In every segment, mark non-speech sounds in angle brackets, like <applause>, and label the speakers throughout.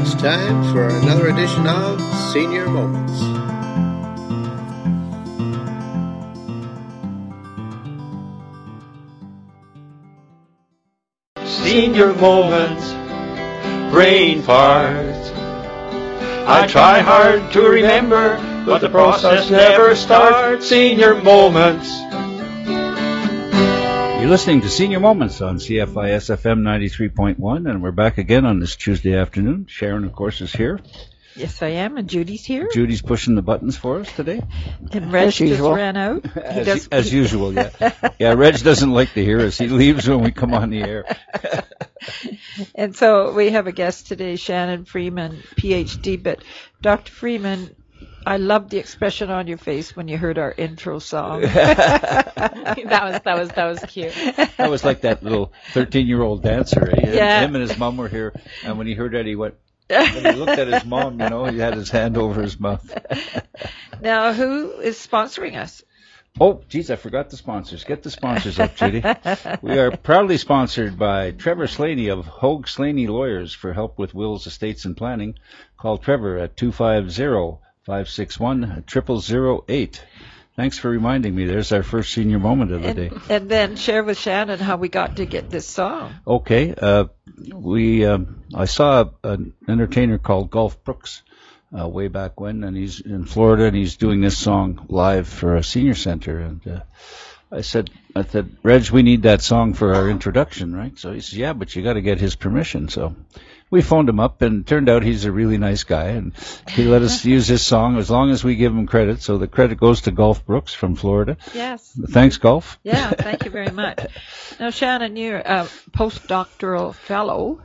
Speaker 1: it's time for another edition of Senior Moments.
Speaker 2: Senior moments, brain farts. I try hard to remember, but the process never starts. Senior moments.
Speaker 3: You're listening to Senior Moments on CFIS FM 93.1, and we're back again on this Tuesday afternoon. Sharon, of course, is here.
Speaker 4: Yes, I am, and Judy's here.
Speaker 3: Judy's pushing the buttons for us today.
Speaker 4: And Reg just
Speaker 5: usual.
Speaker 4: ran out. <laughs> He
Speaker 3: As,
Speaker 4: does-
Speaker 3: as <laughs> usual, yeah. Yeah, Reg doesn't like to hear us. He leaves when we come on the air. <laughs>
Speaker 4: And so we have a guest today, Shannon Freeman, PhD. But Dr. Freeman, I love the expression on your face when you heard our intro song. <laughs> <laughs>
Speaker 5: that was that was that was cute.
Speaker 3: That was like that little 13-year-old dancer. Eh?
Speaker 4: Yeah.
Speaker 3: Him and his mom were here, and when he heard that, he went, when he looked at his mom, you know, he had his hand over his mouth. <laughs>
Speaker 4: now, who is sponsoring us?
Speaker 3: Oh, geez, I forgot the sponsors. Get the sponsors up, Judy. we are proudly sponsored by Trevor Slaney of Hogue Slaney Lawyers for help with wills, estates, and planning. Call Trevor at 250-561-0008. Thanks for reminding me. There's our first senior moment of the day.
Speaker 4: And, and then share with Shannon how we got to get this song.
Speaker 3: Okay, uh, we um, I saw an entertainer called Golf Brooks uh, way back when, and he's in Florida, and he's doing this song live for a senior center. And uh, I said, I said, Reg, we need that song for our introduction, right? So he says, Yeah, but you got to get his permission. So we phoned him up, and turned out he's a really nice guy, and he let us use his song as long as we give him credit. So the credit goes to Golf Brooks from Florida.
Speaker 4: Yes.
Speaker 3: Thanks, Golf.
Speaker 4: Yeah, thank you very much. Now, Shannon, you're a postdoctoral fellow,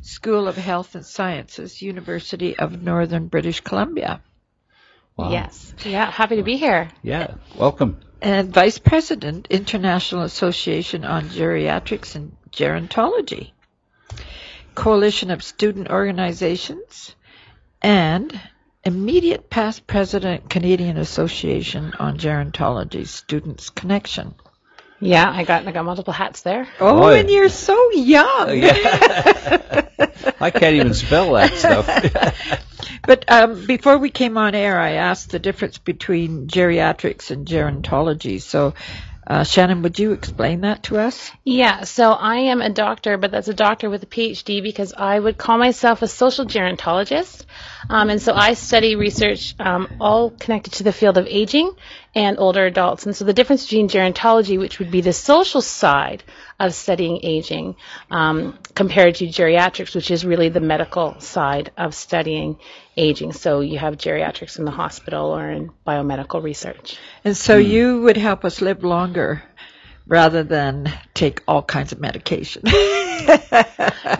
Speaker 4: School of Health and Sciences, University of Northern British Columbia,
Speaker 3: Wow.
Speaker 5: Yes. Yeah. Happy to be here.
Speaker 3: Yeah. Welcome.
Speaker 4: and Vice President, International Association on Geriatrics and Gerontology, Coalition of Student Organizations, and immediate past president, Canadian Association on Gerontology Students Connection.
Speaker 5: Yeah. I got I got multiple hats there.
Speaker 4: Oh,
Speaker 3: Boy.
Speaker 4: and you're so young. <laughs>
Speaker 3: I can't even spell that stuff. <laughs>
Speaker 4: But um, before we came on air, I asked the difference between geriatrics and gerontology. So, uh, Shannon, would you explain that to us?
Speaker 5: Yeah. So I am a doctor, but that's a doctor with a PhD because I would call myself a social gerontologist. Um, and so I study research um, all connected to the field of aging and older adults. And so the difference between gerontology, which would be the social side of studying aging, um, compared to geriatrics, which is really the medical side of studying aging. So you have geriatrics in the hospital or in biomedical research.
Speaker 4: And so hmm. you would help us live longer rather than take all kinds of medication. <laughs>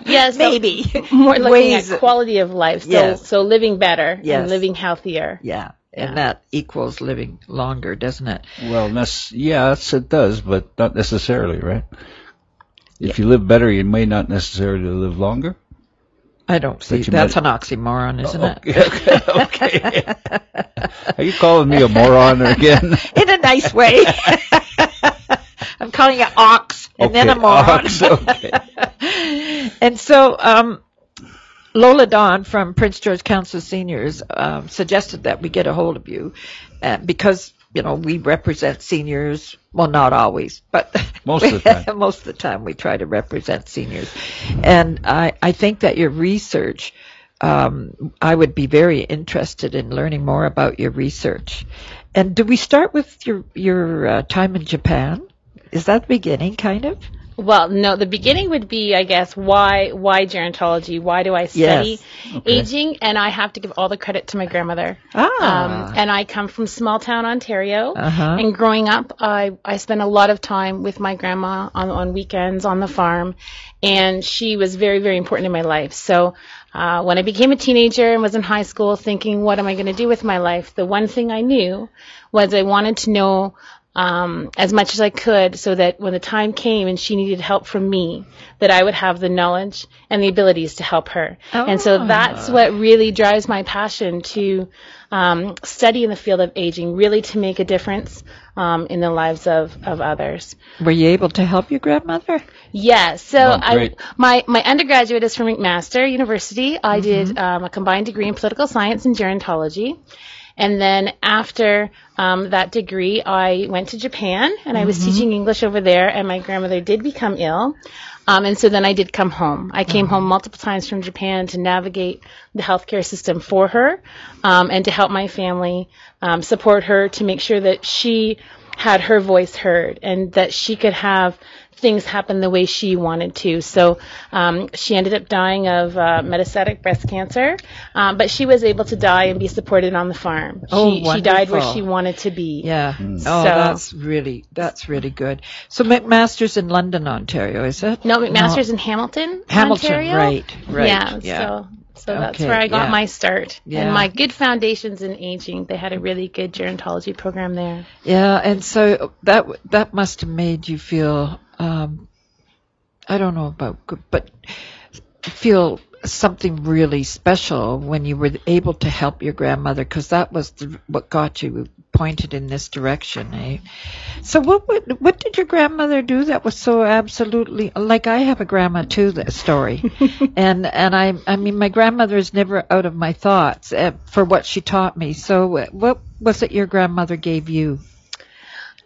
Speaker 5: Yes,
Speaker 4: Maybe.
Speaker 5: more looking
Speaker 4: Ways-
Speaker 5: at quality of life. So,
Speaker 4: Yes.
Speaker 5: so living better
Speaker 4: Yes.
Speaker 5: and living healthier.
Speaker 4: Yeah.
Speaker 5: Yeah.
Speaker 4: And that equals living longer, doesn't it?
Speaker 3: Well, nec- yes, it does, but not necessarily, right? If you live better, you may not necessarily live longer.
Speaker 4: I don't see.
Speaker 3: you
Speaker 4: That's
Speaker 3: med-
Speaker 4: an oxymoron, isn't it?
Speaker 3: Okay, okay, okay. <laughs> Are you calling me a moron again? <laughs>
Speaker 4: In a nice way. <laughs> I'm calling it ox and then a
Speaker 3: Okay,
Speaker 4: moron.
Speaker 3: ox, okay.
Speaker 4: and so, um, Lola Dawn from Prince George Council Seniors um, suggested that we get a hold of you uh, because you know we represent seniors. Well, not always, but <laughs>
Speaker 3: Most of the time. <laughs>
Speaker 4: most of the time we try to represent seniors. And I, I think that your research, um, I would be very interested in learning more about your research. And do we start with your your uh, time in Japan? Is that the beginning, kind of?
Speaker 5: Well, no, the beginning would be, I guess, why why gerontology? Why do I study
Speaker 4: Yes.
Speaker 5: aging? And I have to give all the credit to my grandmother.
Speaker 4: Ah.
Speaker 5: Um, and I come from small town Ontario.
Speaker 4: Uh-huh.
Speaker 5: And growing up, I I spent a lot of time with my grandma on on weekends on the farm, and she was very very important in my life. So. Uh, when I became a teenager and was in high school thinking, what am I going to do with my life? The one thing I knew was I wanted to know um, as much as I could so that when the time came and she needed help from me, that I would have the knowledge and the abilities to help her. And so that's what really drives my passion to um, study in the field of aging, really to make a difference um, in the lives of, of others.
Speaker 4: Were you able to help your grandmother?
Speaker 5: Yeah, so
Speaker 3: Oh,
Speaker 5: I, my, my undergraduate is from McMaster University. I did um, a combined degree in political science and gerontology. And then after um, that degree, I went to Japan and I was teaching English over there, and my grandmother did become ill. Um, and so then I did come home. I came home multiple times from Japan to navigate the healthcare system for her um, and to help my family um, support her to make sure that she had her voice heard and that she could have things happen the way she wanted to. So um, she ended up dying of uh, metastatic breast cancer, um, but she was able to die and be supported on the farm.
Speaker 4: Oh,
Speaker 5: she, she died where she wanted to be.
Speaker 4: Yeah. Oh,
Speaker 5: So-
Speaker 4: that's really that's really good. So McMaster's in London, Ontario, is it?
Speaker 5: No, McMaster's in Hamilton,
Speaker 4: Hamilton,
Speaker 5: Ontario.
Speaker 4: right, right,
Speaker 5: Yeah,
Speaker 4: yeah.
Speaker 5: so so that's where I got
Speaker 4: yeah.
Speaker 5: my start.
Speaker 4: Yeah.
Speaker 5: And my good foundations in aging. They had a really good gerontology program there.
Speaker 4: Yeah, and so that that must have made you feel um, I don't know about good, but feel something really special when you were able to help your grandmother because that was the, what got you pointed in this direction. Eh? So what, what what did your grandmother do that was so absolutely like I have a grandma too that story, <laughs> and and I I mean my grandmother is never out of my thoughts uh, for what she taught me. So what was it your grandmother gave you?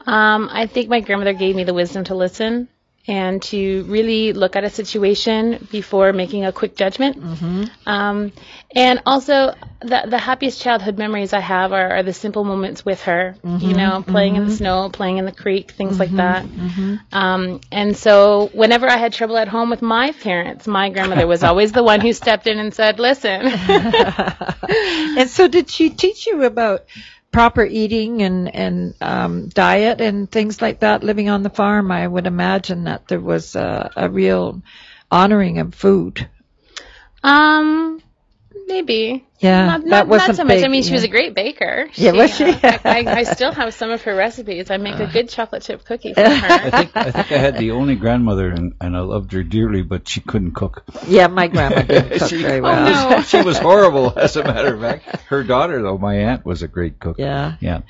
Speaker 5: Um, I think my grandmother gave me the wisdom to listen and to really look at a situation before making a quick judgment. Mm-hmm. Um, and also, the, the happiest childhood memories I have are, are the simple moments with her. You mm-hmm. know, playing in the mm-hmm. snow, playing in the creek, things like that. Um, and so, whenever I had trouble at home with my parents, my grandmother was always the one who stepped in and said, "Listen." <laughs>
Speaker 4: And so, did she teach you about proper eating and and um, diet and things like that? Living on the farm, I would imagine that there was a, a real honoring of food.
Speaker 5: um, maybe.
Speaker 4: Yeah,
Speaker 5: Not,
Speaker 4: that
Speaker 5: not,
Speaker 4: wasn't
Speaker 5: not so much. I
Speaker 4: big,
Speaker 5: mean, she was a great baker.
Speaker 4: Yeah, was she?
Speaker 5: I, I, I still have some of her recipes. I make a good chocolate chip cookie for <laughs>
Speaker 3: I
Speaker 5: her.
Speaker 3: think I think I had the only grandmother, and, and I loved her dearly, but she couldn't cook.
Speaker 4: Yeah, my grandma didn't <laughs> cook
Speaker 3: she,
Speaker 4: very <laughs>
Speaker 3: oh,
Speaker 4: well.
Speaker 5: no.
Speaker 3: she was horrible. As a matter of fact, her daughter, though, my aunt, was a great cook.
Speaker 4: Yeah,
Speaker 3: Yeah.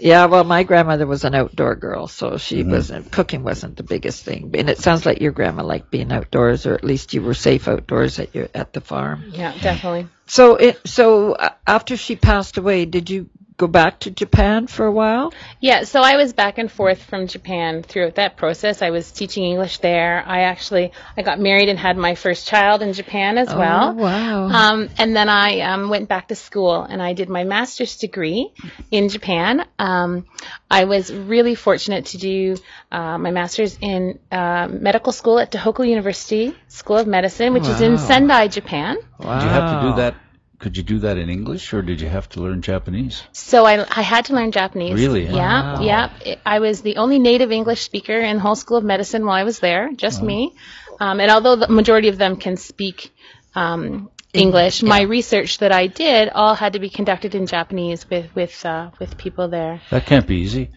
Speaker 4: Yeah. Well, my grandmother was an outdoor girl, so she
Speaker 3: Mm-hmm.
Speaker 4: wasn't cooking wasn't the biggest thing. And it sounds like your grandma liked being outdoors, or at least you were safe outdoors at your at the farm.
Speaker 5: yeah, definitely.
Speaker 4: So it so uh, after she passed away, did you go back to Japan for a while?
Speaker 5: Yeah, so I was back and forth from Japan throughout that process. I was teaching English there. I actually I got married and had my first child in Japan as well.
Speaker 4: Oh, wow.
Speaker 5: Um, and then I um, went back to school and I did my master's degree in Japan. Um, I was really fortunate to do uh, my master's in uh, medical school at Tohoku University School of Medicine, which is in Sendai, Japan.
Speaker 4: wow.
Speaker 3: Did you have to do that? Could you do that in English, or did you have to learn Japanese?
Speaker 5: So I, I had to learn Japanese.
Speaker 3: Really?
Speaker 5: Yeah,
Speaker 4: Wow.
Speaker 5: yeah. It- I was the only native English speaker in the whole School of Medicine while I was there, just me. Um, and although the majority of them can speak um, English, my research that I did all had to be conducted in Japanese with with uh, with people there.
Speaker 3: That can't be easy.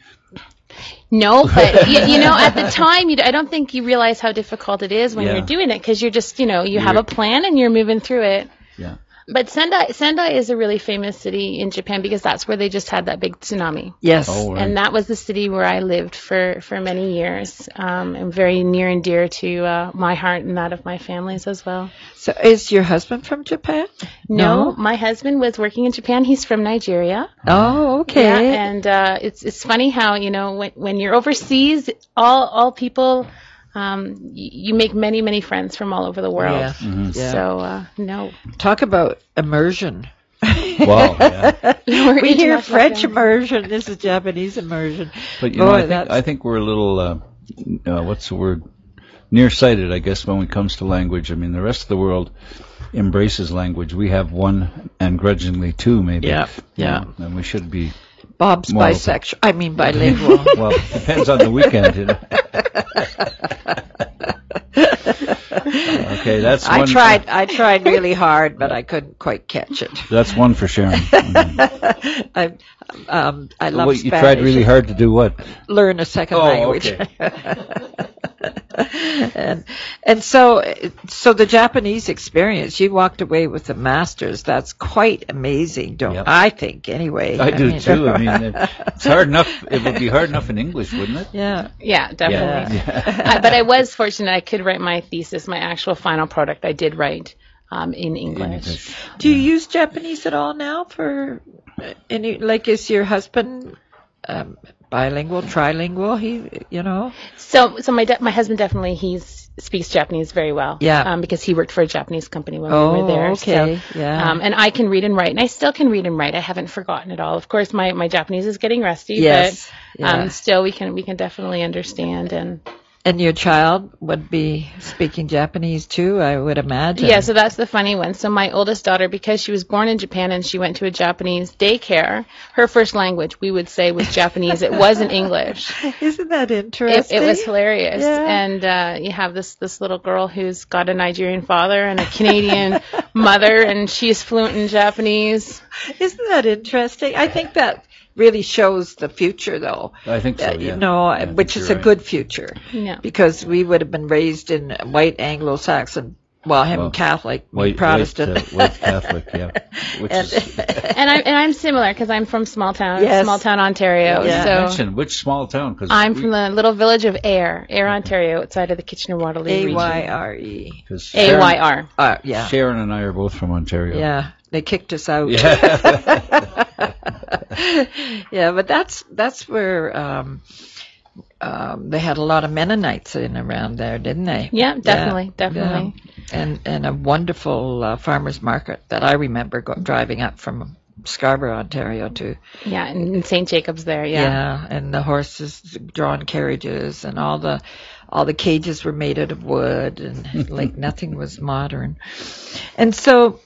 Speaker 5: No, but <laughs> you, you know, at the time, you, I don't think you realize how difficult it is when
Speaker 3: Yeah.
Speaker 5: you're doing it because you're just, you know, you have
Speaker 3: You're-
Speaker 5: a plan and you're moving through it.
Speaker 3: Yeah.
Speaker 5: But Sendai, Sendai is a really famous city in Japan because that's where they just had that big tsunami.
Speaker 4: Yes.
Speaker 3: Oh, right.
Speaker 5: And that was the city where I lived for, for many years, um, and very near and dear to uh, my heart and that of my family's as well.
Speaker 4: So is your husband from Japan?
Speaker 5: No, my husband was working in Japan. He's from Nigeria.
Speaker 4: Oh, okay.
Speaker 5: Yeah, and uh, it's it's funny how you know when when you're overseas, all all people, um, y- you make many many friends from all over the world.
Speaker 4: Yeah.
Speaker 3: Mm-hmm.
Speaker 4: Yeah.
Speaker 5: So uh, no,
Speaker 4: Talk about immersion.
Speaker 3: Wow. <laughs> Yeah.
Speaker 5: We're
Speaker 4: hear French
Speaker 5: friends.
Speaker 4: immersion. This is Japanese immersion.
Speaker 3: But you know, I think,
Speaker 4: that's-
Speaker 3: I think we're a little, uh, uh, what's the word? Nearsighted, I guess, when it comes to language. I mean, the rest of the world embraces language. We have one and grudgingly two, maybe.
Speaker 4: Yeah,
Speaker 3: You
Speaker 4: yeah.
Speaker 3: know, and we should be.
Speaker 4: Bob's
Speaker 3: More open.
Speaker 4: bisexual. I mean bilingual. <laughs>
Speaker 3: Well, depends on the weekend. You know? <laughs> okay, that's
Speaker 4: I tried. I tried really hard, but I couldn't quite catch it.
Speaker 3: That's one for Sharon. <laughs> Mhm.
Speaker 4: I, um, I love
Speaker 3: Wait, you
Speaker 4: Spanish.
Speaker 3: tried really hard to do what?
Speaker 4: Learn a second
Speaker 3: Oh,
Speaker 4: language.
Speaker 3: okay. <laughs>
Speaker 4: and and so so the Japanese experience, you walked away with a master's. That's quite amazing, don't
Speaker 3: Yep.
Speaker 4: I think? Anyway,
Speaker 3: I do
Speaker 4: mean-
Speaker 3: too. I mean, it's hard enough. It would be hard enough in English, wouldn't it?
Speaker 4: yeah.
Speaker 5: Yeah, definitely.
Speaker 3: Yeah.
Speaker 5: Uh, but I was fortunate I could write my thesis, my actual final product. I did write um, in English.
Speaker 4: Do you use Japanese at all now for uh, any? Like, is your husband um, bilingual, trilingual? He, you know.
Speaker 5: So, so my de- my husband definitely he's speaks Japanese very well.
Speaker 4: Yeah.
Speaker 5: Um, because he worked for a Japanese company when
Speaker 4: Oh,
Speaker 5: we were there.
Speaker 4: okay.
Speaker 5: So,
Speaker 4: Yeah.
Speaker 5: Um, and I can read and write, and I still can read and write. I haven't forgotten it all. Of course, my, my Japanese is getting rusty,
Speaker 4: Yes.
Speaker 5: but
Speaker 4: Yeah.
Speaker 5: um, still we can we can definitely understand and
Speaker 4: And your child would be speaking Japanese too, I would imagine.
Speaker 5: Yeah, so that's the funny one. So my oldest daughter, because she was born in Japan and she went to a Japanese daycare, her first language we would say was Japanese. It wasn't English. <laughs>
Speaker 4: Isn't that
Speaker 5: It,
Speaker 4: interesting?
Speaker 5: it was hilarious.
Speaker 4: Yeah.
Speaker 5: And uh, you have this this little girl who's got a Nigerian father and a Canadian <laughs> mother, and she's fluent in Japanese.
Speaker 4: Isn't that interesting? I think that really shows the future, though.
Speaker 3: I think so.
Speaker 4: Uh,
Speaker 3: Yeah.
Speaker 4: You know,
Speaker 3: Yeah,
Speaker 4: which is
Speaker 3: you're
Speaker 4: a
Speaker 3: right.
Speaker 4: good future
Speaker 5: Yeah.
Speaker 4: because we would have been raised in white Anglo-Saxon, well, him
Speaker 3: Well,
Speaker 4: Catholic, me
Speaker 3: White,
Speaker 4: Protestant.
Speaker 3: White, uh, white Catholic, yeah. <laughs> Which
Speaker 4: And-
Speaker 3: is, <laughs>
Speaker 5: And I'm and I'm similar because I'm from small town,
Speaker 4: Yes.
Speaker 5: small town Ontario.
Speaker 4: Yeah.
Speaker 5: So
Speaker 3: mention which small town? Cause
Speaker 5: I'm
Speaker 3: we-
Speaker 5: from the little village of Ayr, Ayr, Ontario, outside of the Kitchener-Waterloo
Speaker 4: A
Speaker 5: region.
Speaker 4: Y R E.
Speaker 3: 'cause
Speaker 5: A
Speaker 3: Sharon-
Speaker 4: Uh, yeah.
Speaker 3: Sharon and I are both from Ontario.
Speaker 4: Yeah. They kicked us out.
Speaker 3: Yeah. <laughs> <laughs>
Speaker 4: yeah, but that's that's where um, um, they had a lot of Mennonites in around there, didn't they?
Speaker 5: Yeah, definitely, definitely.
Speaker 4: Yeah. And and a wonderful uh, farmers market that I remember go- driving up from Scarborough, Ontario, to
Speaker 5: Yeah, and and St. Jacob's there. Yeah. Yeah.
Speaker 4: and the horses drawn carriages and all the all the cages were made out of wood and like <laughs> nothing was modern. And so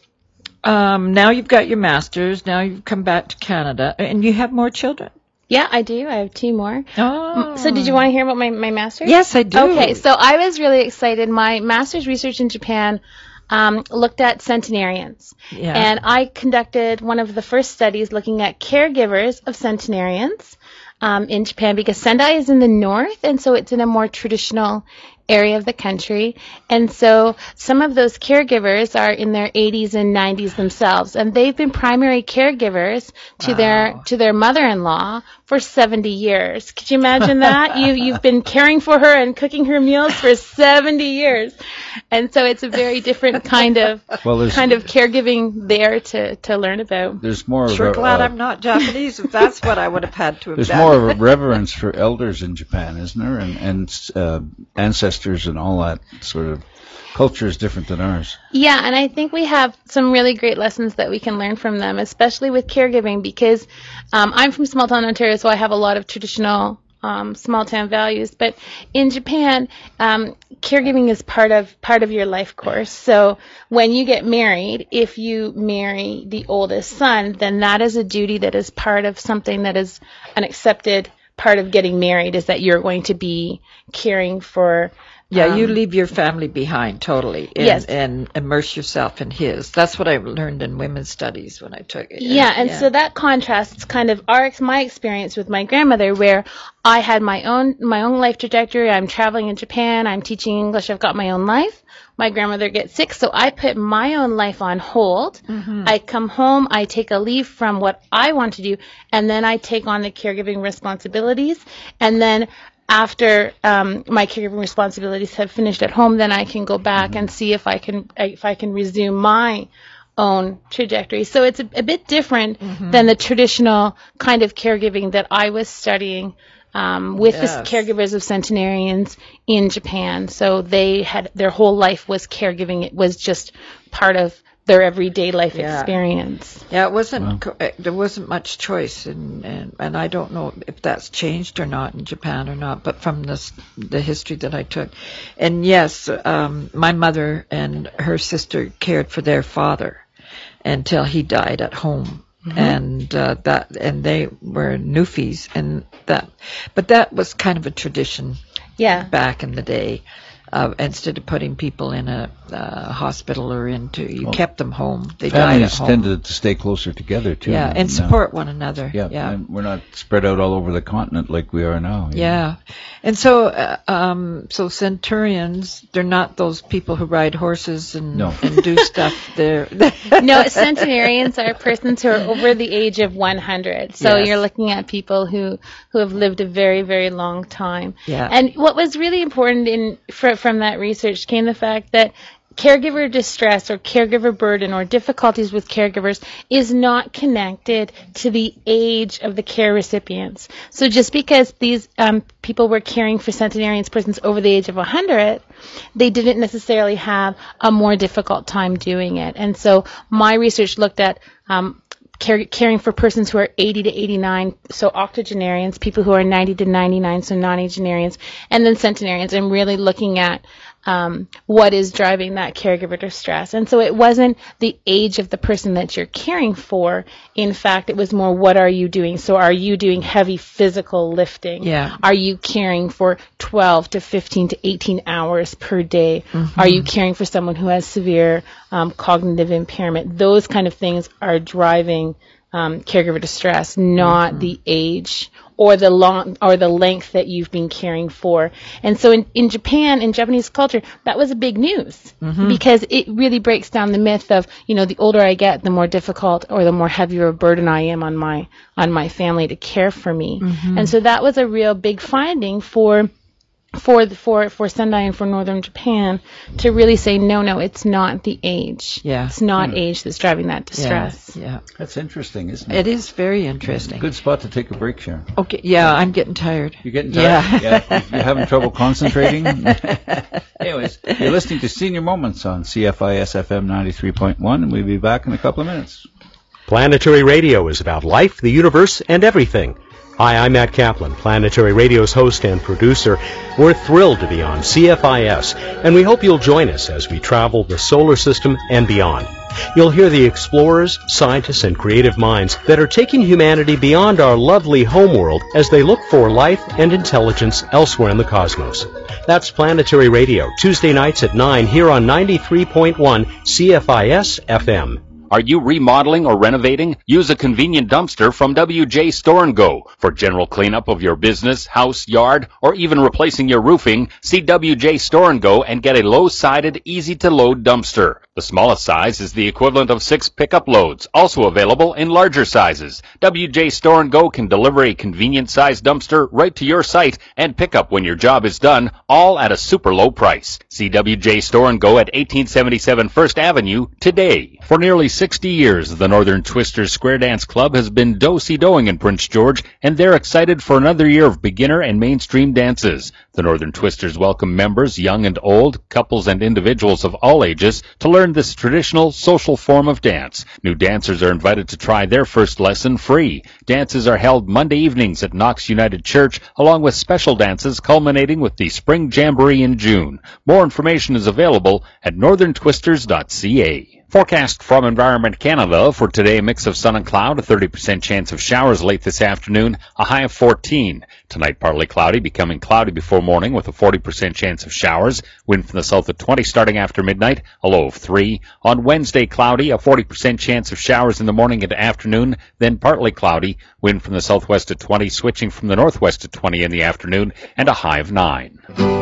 Speaker 4: um, now you've got your masters. Now you've come back to Canada, and you have more children.
Speaker 5: Yeah, I do. I have two more.
Speaker 4: Oh,
Speaker 5: So did you want to hear about my, my master's?
Speaker 4: Yes, I do.
Speaker 5: Okay, so I was really excited. My master's research in Japan um, looked at centenarians.
Speaker 4: Yeah.
Speaker 5: And I conducted one of the first studies looking at caregivers of centenarians um, in Japan because Sendai is in the north, and so it's in a more traditional area of the country. And so some of those caregivers are in their 80s and 90s themselves, and they've been primary caregivers to their to their mother-in-law for 70 years. Could you imagine that? you you've been caring for her and cooking her meals for 70 years. And so it's a very different kind of
Speaker 3: Well,
Speaker 5: kind of caregiving there to to learn about.
Speaker 3: There's more
Speaker 4: Sure
Speaker 3: of a,
Speaker 4: glad
Speaker 3: uh,
Speaker 4: I'm not Japanese. If that's what I would have had to have
Speaker 3: There's
Speaker 4: done.
Speaker 3: more of a reverence for elders in Japan, isn't there? And, and uh, ancestors and all that sort of culture is different than ours.
Speaker 5: Yeah, and I think we have some really great lessons that we can learn from them, especially with caregiving, because um, I'm from small town Ontario, so I have a lot of traditional um, small town values. But in Japan, um, caregiving is part of part of your life course. So when you get married, if you marry the oldest son, then that is a duty that is part of something that is an accepted part of getting married is that you're going to be caring for
Speaker 4: Yeah, you
Speaker 5: um,
Speaker 4: leave your family behind totally, and,
Speaker 5: Yes.
Speaker 4: and immerse yourself in his. That's what I learned in women's studies when I took it.
Speaker 5: Yeah, and so that contrasts kind of our my experience with my grandmother, where I had my own my own life trajectory. I'm traveling in Japan. I'm teaching English. I've got my own life. My grandmother gets sick, so I put my own life on hold. Mm-hmm. I come home. I take a leave from what I want to do, and then I take on the caregiving responsibilities. And then after um, my caregiving responsibilities have finished at home, then I can go back mm-hmm. and see if I can if I can resume my own trajectory. So it's a, a bit different mm-hmm. than the traditional kind of caregiving that I was studying um, with
Speaker 4: Yes.
Speaker 5: the caregivers of centenarians in Japan. So they had their whole life was caregiving. It was just part of their everyday life
Speaker 4: Yeah.
Speaker 5: experience.
Speaker 4: Yeah, it wasn't. co- uh, There wasn't much choice, and, and and I don't know if that's changed or not in Japan or not. But from this the history that I took, and yes, um, my mother and her sister cared for their father until he died at home, and uh, that and they were Newfies, and that, but that was kind of a tradition
Speaker 5: Yeah.
Speaker 4: back in the day. Uh, instead of putting people in a uh, hospital or into you kept them home. They died at
Speaker 3: Families
Speaker 4: home.
Speaker 3: tended to stay closer together too.
Speaker 4: yeah, and
Speaker 3: uh,
Speaker 4: support one another.
Speaker 3: Yeah,
Speaker 4: yeah.
Speaker 3: and we're not spread out all over the continent like we are now. you know.
Speaker 4: Yeah, and so uh, um, so centurions, they're not those people who ride horses and
Speaker 3: No.
Speaker 4: and do <laughs> stuff. They're
Speaker 5: no, centenarians are persons who are over the age of 100. So
Speaker 4: Yes.
Speaker 5: you're looking at people who who have lived a very very long time.
Speaker 4: Yeah.
Speaker 5: And what was really important in fr- from that research came the fact that caregiver distress or caregiver burden or difficulties with caregivers is not connected to the age of the care recipients. So just because these um, people were caring for centenarians persons over the age of 100, they didn't necessarily have a more difficult time doing it. And so my research looked at um, care, caring for persons who are 80 to 89, so octogenarians, people who are 90 to 99, so nonagenarians, and then centenarians, and really looking at um, what is driving that caregiver distress. And so it wasn't the age of the person that you're caring for. In fact, it was more what are you doing? So are you doing heavy physical lifting?
Speaker 4: Yeah.
Speaker 5: Are you caring for 12 to 15 to 18 hours per day? Are you caring for someone who has severe um, cognitive impairment? Those kind of things are driving um, caregiver distress, not the age or the long or the length that you've been caring for. And so in, in Japan, in Japanese culture, that was a big news mm-hmm. because it really breaks down the myth of, you know, the older I get, the more difficult or the more heavier a burden I am on my on my family to care for me. Mm-hmm. And so that was a real big finding for for the, for for Sendai and for Northern Japan to really say no, no, it's not the age.
Speaker 4: Yeah.
Speaker 5: it's not hmm. age that's driving that
Speaker 4: yeah,
Speaker 5: distress.
Speaker 4: yeah.
Speaker 3: That's interesting, isn't it?
Speaker 4: It is very interesting.
Speaker 3: Good spot to take a break, Sharon.
Speaker 4: Okay, yeah, I'm getting tired.
Speaker 3: You're getting tired?
Speaker 4: Yeah.
Speaker 3: yeah. You're having trouble concentrating? <laughs> Anyways, you're listening to Senior Moments on CFIS FM 93.1, and we'll be back in a couple of minutes.
Speaker 6: Planetary Radio is about life, the universe, and everything. Hi, I'm Matt Kaplan, Planetary Radio's host and producer. We're thrilled to be on CFIS, and we hope you'll join us as we travel the solar system and beyond. You'll hear the explorers, scientists, and creative minds that are taking humanity beyond our lovely homeworld as they look for life and intelligence elsewhere in the cosmos. That's Planetary Radio, Tuesday nights at 9 here on 93.1 CFIS FM.
Speaker 7: Are you remodeling or renovating? Use a convenient dumpster from WJ Store and Go. For general cleanup of your business, house, yard, or even replacing your roofing, see WJ Store and Go and get a low-sided, easy-to-load dumpster. The smallest size is the equivalent of six pickup loads, also available in larger sizes. WJ Store and Go can deliver a convenient sized dumpster right to your site and pick up when your job is done, all at a super low price. See WJ Store and Go at 1877 First Avenue today. For nearly 60 years, the Northern Twisters Square Dance Club has been do-si-doing in Prince George, and they're excited for another year of beginner and mainstream dances. The Northern Twisters welcome members, young and old, couples and individuals of all ages, to learn this traditional social form of dance. New dancers are invited to try their first lesson free. Dances are held Monday evenings at Knox United Church, along with special dances culminating with the Spring Jamboree in June. More information is available at northerntwisters.ca. Forecast from Environment Canada for today, a mix of sun and cloud, a 30% chance of showers late this afternoon, a high of 14. Tonight, partly cloudy, becoming cloudy before morning with a 40% chance of showers. Wind from the south at 20 starting after midnight, a low of 3. On Wednesday, cloudy, a 40% chance of showers in the morning and afternoon, then partly cloudy. Wind from the southwest at 20, switching from the northwest at 20 in the afternoon, and a high of 9.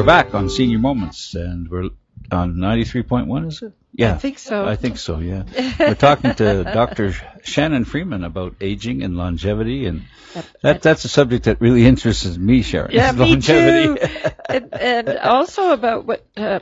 Speaker 3: We're back on Senior Moments, and we're on 93.1, is it? Yeah.
Speaker 4: I think so.
Speaker 3: I think so, yeah. We're talking to <laughs> Dr. Shannon Freeman about aging and longevity, and that, that's a subject that really interests me, Sharon.
Speaker 4: Yeah, me
Speaker 3: longevity.
Speaker 4: too. <laughs> and, and also about what uh,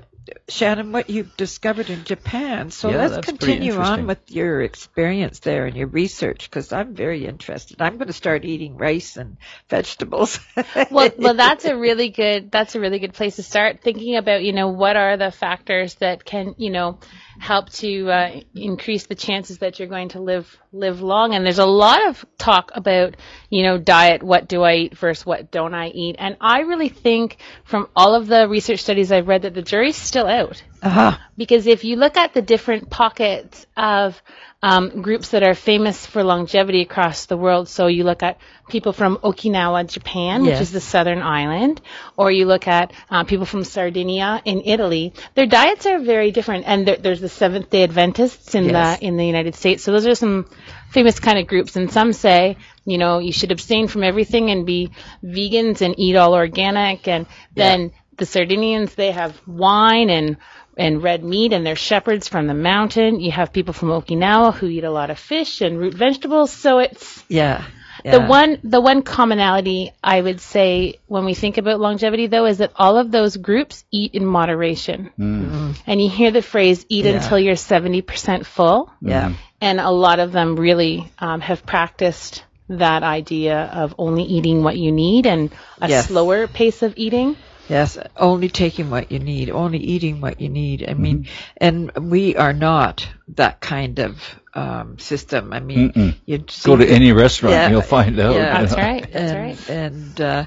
Speaker 4: Shannon, what you've discovered in Japan. So
Speaker 3: Yeah,
Speaker 4: let's continue on with your experience there and your research because I'm very interested. I'm going to start eating rice and vegetables. <laughs>
Speaker 5: well, well, that's a really good that's a really good place to start thinking about. You know, what are the factors that can you know help to uh, increase the chances that you're going to live live long? And there's a lot of talk about you know diet. What do I eat versus what don't I eat? And I really think from all of the research studies I've read that the jury's still out
Speaker 4: uh-huh.
Speaker 5: because if you look at the different pockets of um, groups that are famous for longevity across the world. So you look at people from Okinawa, Japan, which
Speaker 4: Yes.
Speaker 5: is the southern island, or you look at uh, people from Sardinia in Italy. Their diets are very different, and there, there's the Seventh Day Adventists in
Speaker 4: Yes.
Speaker 5: the in the United States. So those are some famous kind of groups, and some say, you know, you should abstain from everything and be vegans and eat all organic, and then the Sardinians they have wine and and red meat, and they're shepherds from the mountain. You have people from Okinawa who eat a lot of fish and root vegetables. So it's
Speaker 4: Yeah.
Speaker 5: the one the one commonality I would say when we think about longevity though is that all of those groups eat in moderation. Mm. Mm-hmm. And you hear the phrase eat
Speaker 4: Yeah.
Speaker 5: until you're 70% full
Speaker 4: Yeah. Mm-hmm.
Speaker 5: and a lot of them really um, have practiced that idea of only eating what you need and a
Speaker 4: Yes.
Speaker 5: slower pace of eating.
Speaker 4: Yes, only taking what you need, only eating what you need. I mean, and we are not that kind of um, system. I mean,
Speaker 3: Mm-mm.
Speaker 4: you
Speaker 3: Go to any restaurant,
Speaker 4: Yeah,
Speaker 3: you'll find out.
Speaker 4: yeah.
Speaker 5: That's right. That's
Speaker 4: and,
Speaker 5: right.
Speaker 4: And uh,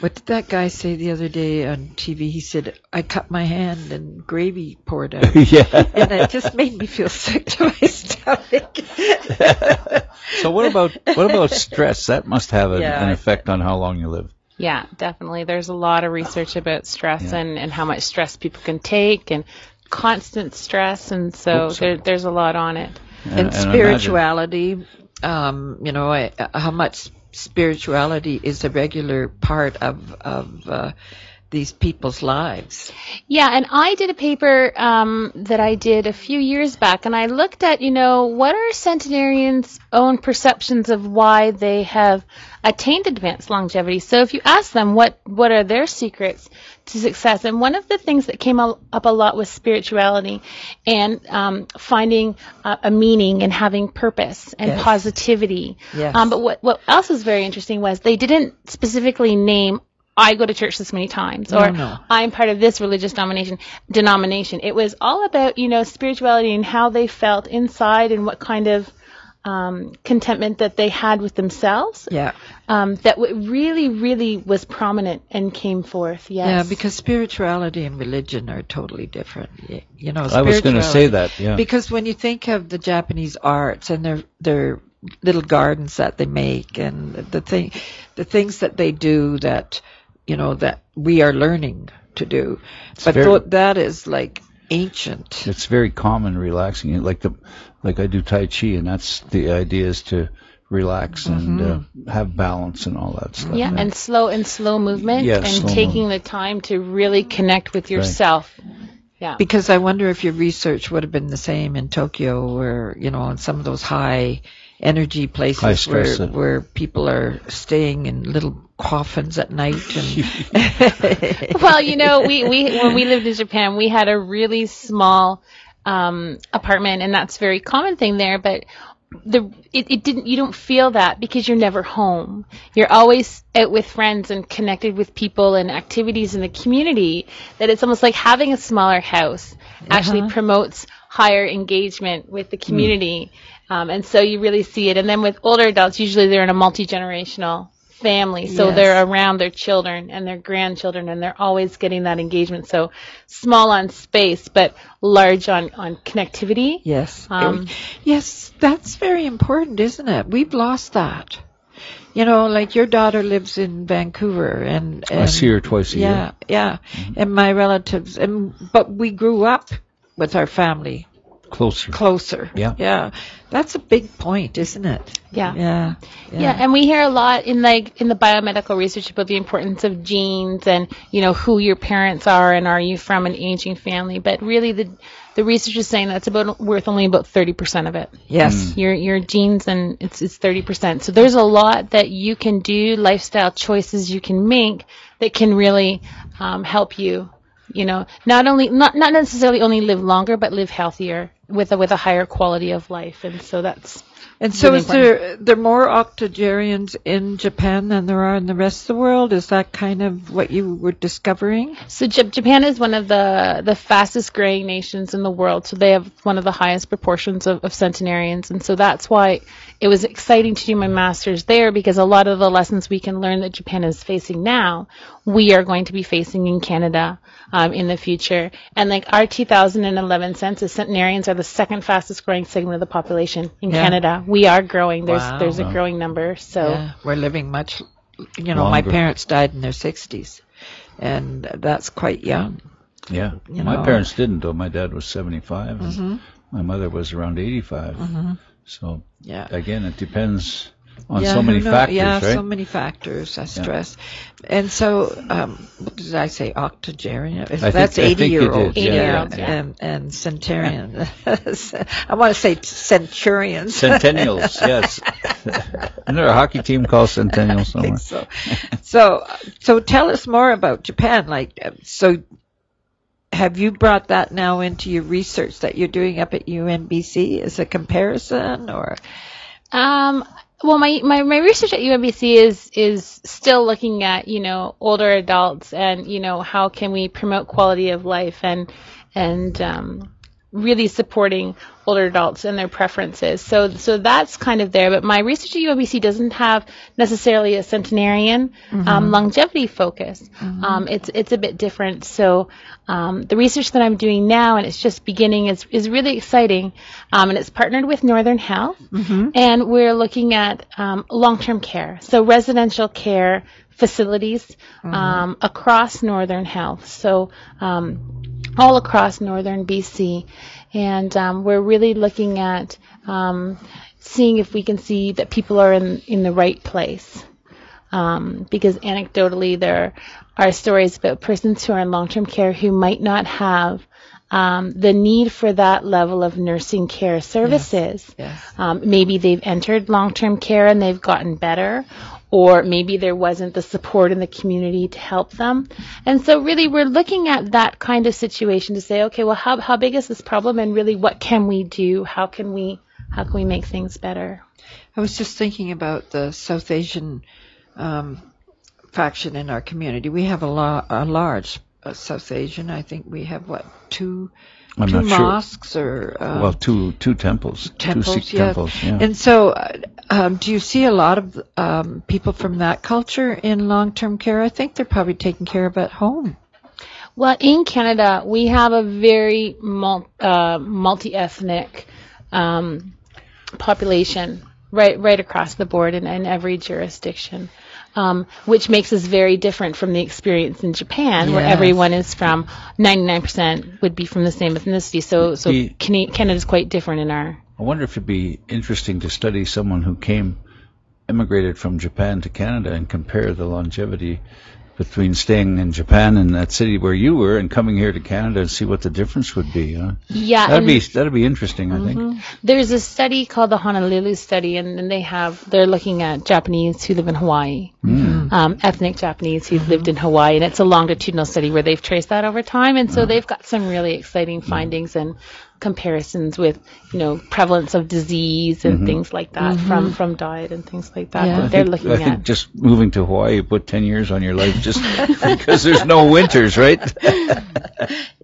Speaker 4: what did that guy say the other day on TV? He said, "I cut my hand and gravy poured out." <laughs>
Speaker 3: yeah.
Speaker 4: and it just made me feel sick to my stomach. <laughs> <laughs>
Speaker 3: So what about what about stress? That must have an,
Speaker 4: Yeah,
Speaker 3: an effect on how long you live.
Speaker 5: Yeah, definitely. There's a lot of research about stress
Speaker 3: Yeah.
Speaker 5: and, and how much stress people can take and constant stress. And so
Speaker 3: Oops,
Speaker 5: there, there's a lot on it.
Speaker 4: and,
Speaker 3: and
Speaker 4: spirituality, um, you know, I, uh, how much spirituality is a regular part of of uh, these people's lives.
Speaker 5: Yeah, and I did a paper um, that I did a few years back, and I looked at, you know, what are centenarians' own perceptions of why they have attained advanced longevity. So if you ask them what what are their secrets to success, and one of the things that came up a lot was spirituality and um, finding uh, a meaning and having purpose and
Speaker 4: Yes.
Speaker 5: positivity.
Speaker 4: Yes.
Speaker 5: Um, but what what else was very interesting was they didn't specifically name. I go to church this many times, or
Speaker 4: no.
Speaker 5: I'm part of this religious denomination. Denomination. It was all about you know spirituality and how they felt inside and what kind of um, contentment that they had with themselves.
Speaker 4: Yeah.
Speaker 5: Um, that w- really, really was prominent and came forth. Yes.
Speaker 4: Yeah, because spirituality and religion are totally different. Y- You know,
Speaker 3: I was going to say that. Yeah.
Speaker 4: Because when you think of the Japanese arts and their their little gardens that they make and the thing the things that they do that you know that we are learning to do. but
Speaker 3: very-
Speaker 4: tho- that is like ancient.
Speaker 3: it's very calm and relaxing. Like the like I do Tai Chi, and that's the idea is to relax and uh, have balance and all that stuff.
Speaker 5: yeah, and slow and slow movement
Speaker 3: Yeah,
Speaker 5: and
Speaker 3: slow
Speaker 5: taking the time to really connect with yourself. Yeah.
Speaker 4: Because I wonder if your research would have been the same in Tokyo, where you know, in some of those high energy places
Speaker 3: High
Speaker 4: where
Speaker 3: uh,
Speaker 4: where people are staying in little coffins at night and <laughs>
Speaker 5: well, you know, we, we when we lived in Japan, we had a really small um, apartment, and that's a very common thing there. But the it, it didn't you don't feel that because you're never home. You're always out with friends and connected with people and activities in the community. That it's almost like having a smaller house actually promotes higher engagement with the community. Um, and so you really see it. And then with older adults, usually they're in a multi generational family, so
Speaker 4: Yes.
Speaker 5: they're around their children and their grandchildren, and they're always getting that engagement. So small on space, but large on on connectivity.
Speaker 4: Yes.
Speaker 5: Um,
Speaker 4: yes, that's very important, isn't it? We've lost that. You know, like your daughter lives in Vancouver and, and
Speaker 3: I see her twice a year.
Speaker 4: yeah,
Speaker 3: year.
Speaker 4: Yeah. And my relatives and but we grew up with our family
Speaker 3: Closer.
Speaker 4: closer.
Speaker 3: Yeah.
Speaker 4: Yeah. That's a big point, isn't it?
Speaker 5: Yeah.
Speaker 4: Yeah.
Speaker 5: Yeah, and we hear a lot in like in the biomedical research about the importance of genes and you know who your parents are and are you from an aging family. But really, the the research is saying that's about worth only about thirty percent of it.
Speaker 4: Yes.
Speaker 5: Your your genes and it's it's thirty percent. So there's a lot that you can do, lifestyle choices you can make that can really um, help you. You know, not only not not necessarily only live longer, but live healthier with a with a higher quality of life. And so that's
Speaker 4: And so
Speaker 5: really
Speaker 4: is there there more octogenarians in Japan than there are in the rest of the world? Is that kind of what you were discovering?
Speaker 5: So J- Japan is one of the the fastest growing nations in the world. So they have one of the highest proportions of, of centenarians, and so that's why it was exciting to do my master's there because a lot of the lessons we can learn that Japan is facing now, we are going to be facing in Canada um, in the future. And like our 2011 census, centenarians are are the second fastest growing segment of the population in
Speaker 4: Yeah.
Speaker 5: Canada. We are growing. There's
Speaker 4: Wow.
Speaker 5: there's a growing number. So
Speaker 4: Yeah, we're living much. You know, my parents died in their 60s, and that's quite young.
Speaker 3: Yeah.
Speaker 4: You
Speaker 3: My
Speaker 4: know.
Speaker 3: parents didn't, though. My dad was 75,
Speaker 4: Mm-hmm.
Speaker 3: my mother was around 85. So,
Speaker 4: Yeah.
Speaker 3: again, it depends on
Speaker 4: yeah,
Speaker 3: so many
Speaker 4: who
Speaker 3: factors,
Speaker 4: Yeah,
Speaker 3: right?
Speaker 4: so many factors. I stress, and so um, what did I say? Octogenarian. That's
Speaker 3: think eighty
Speaker 4: year old,
Speaker 3: did,
Speaker 5: yeah.
Speaker 4: Yeah,
Speaker 5: 80-year-olds, yeah.
Speaker 4: and and <laughs> centurion. I want to say centurions.
Speaker 3: Centennials, <laughs> yes. Isn't there a hockey team called Centennials somewhere?
Speaker 4: so, so, so tell us more about Japan. Like, uh, so, have you brought that now into your research that you're doing up at UNBC as a comparison, or
Speaker 5: Um, well, my, my, my research at UNBC is is still looking at you know older adults and you know how can we promote quality of life and and um, really supporting older adults and their preferences. So so that's kind of there. But my research at UNBC doesn't have necessarily a centenarian um, longevity focus. Um, it's it's a bit different. So um, the research that I'm doing now, and it's just beginning, is is really exciting. Um, and it's partnered with Northern Health, and we're looking at um, long-term care, so residential care facilities um, across Northern Health. So um, all across northern BC, and um, we're really looking at um, seeing if we can see that people are in in the right place. Um, because anecdotally, there are stories about persons who are in long-term care who might not have um, the need for that level of nursing care services.
Speaker 4: Yes.
Speaker 5: Um, maybe they've entered long-term care and they've gotten better, or maybe there wasn't the support in the community to help them. And so really we're looking at that kind of situation to say, okay, well how, how big is this problem and really what can we do? How can we, how can we make things better?
Speaker 4: I was just thinking about the South Asian um, faction in our community. We have a, la- a large uh, South Asian. I think we have what two
Speaker 3: I'm
Speaker 4: two
Speaker 3: not sure.
Speaker 4: mosques or uh,
Speaker 3: Well, two two temples,
Speaker 4: temples.
Speaker 3: two Sikh
Speaker 4: yeah.
Speaker 3: temples. Yeah.
Speaker 4: And so, uh, um, do you see a lot of um, people from that culture in long-term care? I think they're probably taken care of at home.
Speaker 5: Well, in Canada, we have a very mul- uh, multi-ethnic um, population right right across the board in, in every jurisdiction, um, which makes us very different from the experience in Japan, where everyone is from 99% would be from the same ethnicity. So so
Speaker 3: The-
Speaker 5: Canada is quite different in our
Speaker 3: I wonder if it'd be interesting to study someone who came, immigrated from Japan to Canada, and compare the longevity between staying in Japan and that city where you were and coming here to Canada and see what the difference would be. Huh?
Speaker 5: yeah.
Speaker 3: That'd be that'd be interesting. I think. Mm-hmm.
Speaker 5: There's a study called the Honolulu study, and, and they have they're looking at Japanese who live in Hawaii, mm. um, ethnic Japanese who've lived in Hawaii, and it's a longitudinal study where they've traced that over time, and so uh-huh. they've got some really exciting findings and comparisons with you know prevalence of disease and things like that from from diet and things like that.
Speaker 4: Yeah.
Speaker 5: that they're
Speaker 3: think,
Speaker 5: looking
Speaker 3: I think
Speaker 5: at.
Speaker 3: just moving to Hawaii put ten years on your life just <laughs> because there's no winters, right? <laughs>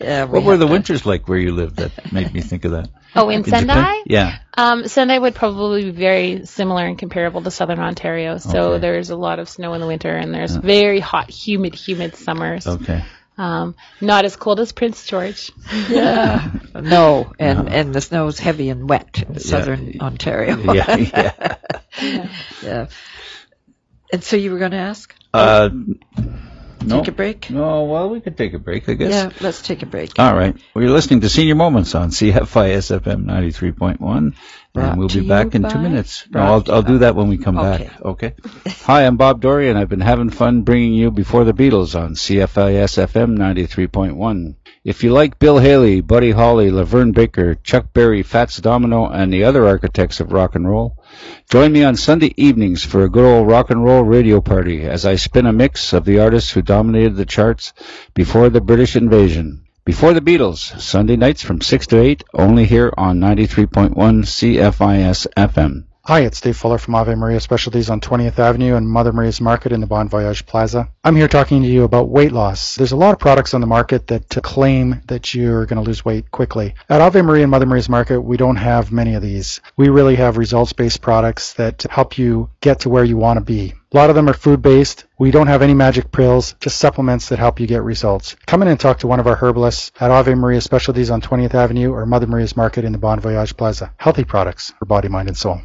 Speaker 4: Yeah. we
Speaker 3: what were the
Speaker 4: that.
Speaker 3: winters like where you lived that made me think of that?
Speaker 5: Oh, in
Speaker 3: Japan?
Speaker 5: Sendai?
Speaker 3: Yeah.
Speaker 5: Um, Sendai would probably be very similar and comparable to southern Ontario. So
Speaker 3: Okay.
Speaker 5: there's a lot of snow in the winter, and there's very hot, humid, humid summers.
Speaker 3: Okay.
Speaker 5: Um, not as cold as Prince George.
Speaker 4: Yeah. No, and and the snow's heavy and wet in southern Ontario. <laughs>
Speaker 3: Yeah. Yeah. <laughs>
Speaker 4: yeah. And so you were going to ask?
Speaker 3: Uh, no.
Speaker 4: Take a break?
Speaker 3: No. Well, we could take a break, I guess.
Speaker 4: Yeah, let's take a break.
Speaker 3: All right. Well, you're listening to Senior Moments on CFIS FM 93.1.
Speaker 4: Brought
Speaker 3: And we'll be back in two minutes. No, I'll, I'll do that when we come
Speaker 4: Okay.
Speaker 3: back. Okay. Hi, I'm Bob Dory, and I've been having fun bringing you Before the Beatles on CFIS FM 93.1. If you like Bill Haley, Buddy Holly, LaVern Baker, Chuck Berry, Fats Domino, and the other architects of rock and roll, join me on Sunday evenings for a good old rock and roll radio party as I spin a mix of the artists who dominated the charts before the British invasion. Before the Beatles, Sunday nights from 6 to 8, only here on 93.1 CFIS FM.
Speaker 8: Hi, it's Dave Fuller from Ave Maria Specialties on 20th Avenue and Mother Maria's Market in the Bon Voyage Plaza. I'm here talking to you about weight loss. There's a lot of products on the market that uh, claim that you're going to lose weight quickly. At Ave Maria and Mother Maria's Market, we don't have many of these. We really have results-based products that help you get to where you want to be. A lot of them are food-based. We don't have any magic pills, just supplements that help you get results. Come in and talk to one of our herbalists at Ave Maria Specialties on 20th Avenue or Mother Maria's Market in the Bon Voyage Plaza. Healthy products for body, mind, and soul.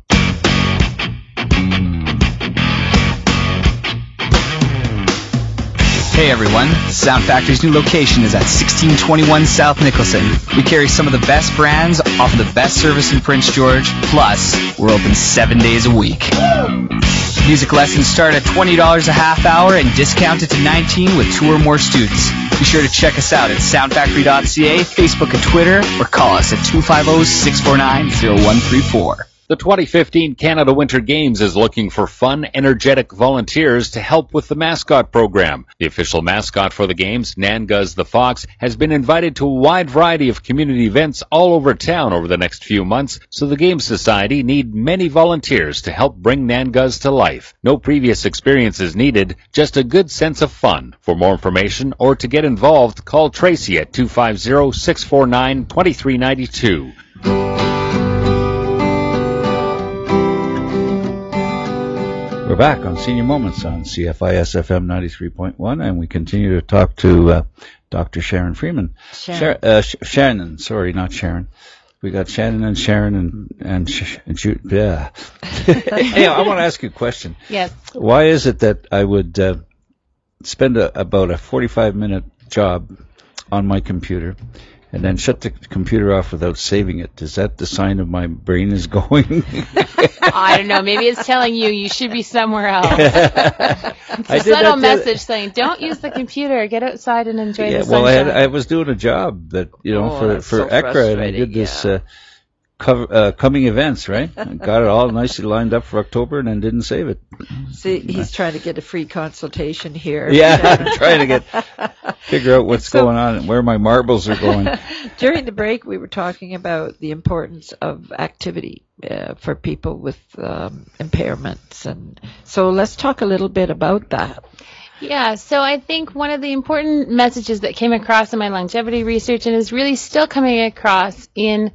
Speaker 9: Hey everyone, Sound Factory's new location is at 1621 South Nicholson. We carry some of the best brands, offer the best service in Prince George, plus we're open seven days a week. Music lessons start at $20 a half hour and discounted to 19 with two or more students. Be sure to check us out at soundfactory.ca, Facebook and Twitter, or call us at 250-649-0134.
Speaker 7: The 2015 Canada Winter Games is looking for fun, energetic volunteers to help with the mascot program. The official mascot for the games, Nanguz the Fox, has been invited to a wide variety of community events all over town over the next few months, so the Game Society need many volunteers to help bring Nanguz to life. No previous experience is needed, just a good sense of fun. For more information or to get involved, call Tracy at 250-649-2392.
Speaker 3: We're back on Senior Moments on CFIS FM 93.1, and we continue to talk to uh, Dr. Sharon Freeman.
Speaker 4: Sharon.
Speaker 3: uh, Sh- Shannon, sorry, not Sharon. We got Shannon and Sharon and and, Sh- and yeah. <laughs> I want to ask you a question.
Speaker 5: Yes.
Speaker 3: Why is it that I would uh, spend a, about a 45 minute job on my computer and then shut the computer off without saving it? Is that the sign of my brain is going? <laughs>
Speaker 5: I don't know. Maybe it's telling you you should be somewhere else. <laughs>
Speaker 3: I
Speaker 5: It's a subtle message saying, "Don't use the computer. Get outside and enjoy
Speaker 3: yeah,
Speaker 5: the
Speaker 3: well, I,
Speaker 5: sunshine."
Speaker 3: had, I was doing a job that you know
Speaker 4: Oh,
Speaker 3: for for
Speaker 4: so
Speaker 3: ECRA, and I did this
Speaker 4: yeah.
Speaker 3: uh, cover, uh, coming events, right? <laughs> Got it all nicely lined up for October, and then didn't save it.
Speaker 4: See, he's trying to get a free consultation here.
Speaker 3: Yeah, <laughs> I'm trying to get figure out what's
Speaker 4: So-
Speaker 3: going on and where my marbles are going. <laughs>
Speaker 4: During the break, we were talking about the importance of activity uh, for people with um, impairments, and so let's talk a little bit about that.
Speaker 5: Yeah, so I think one of the important messages that came across in my longevity research and is really still coming across in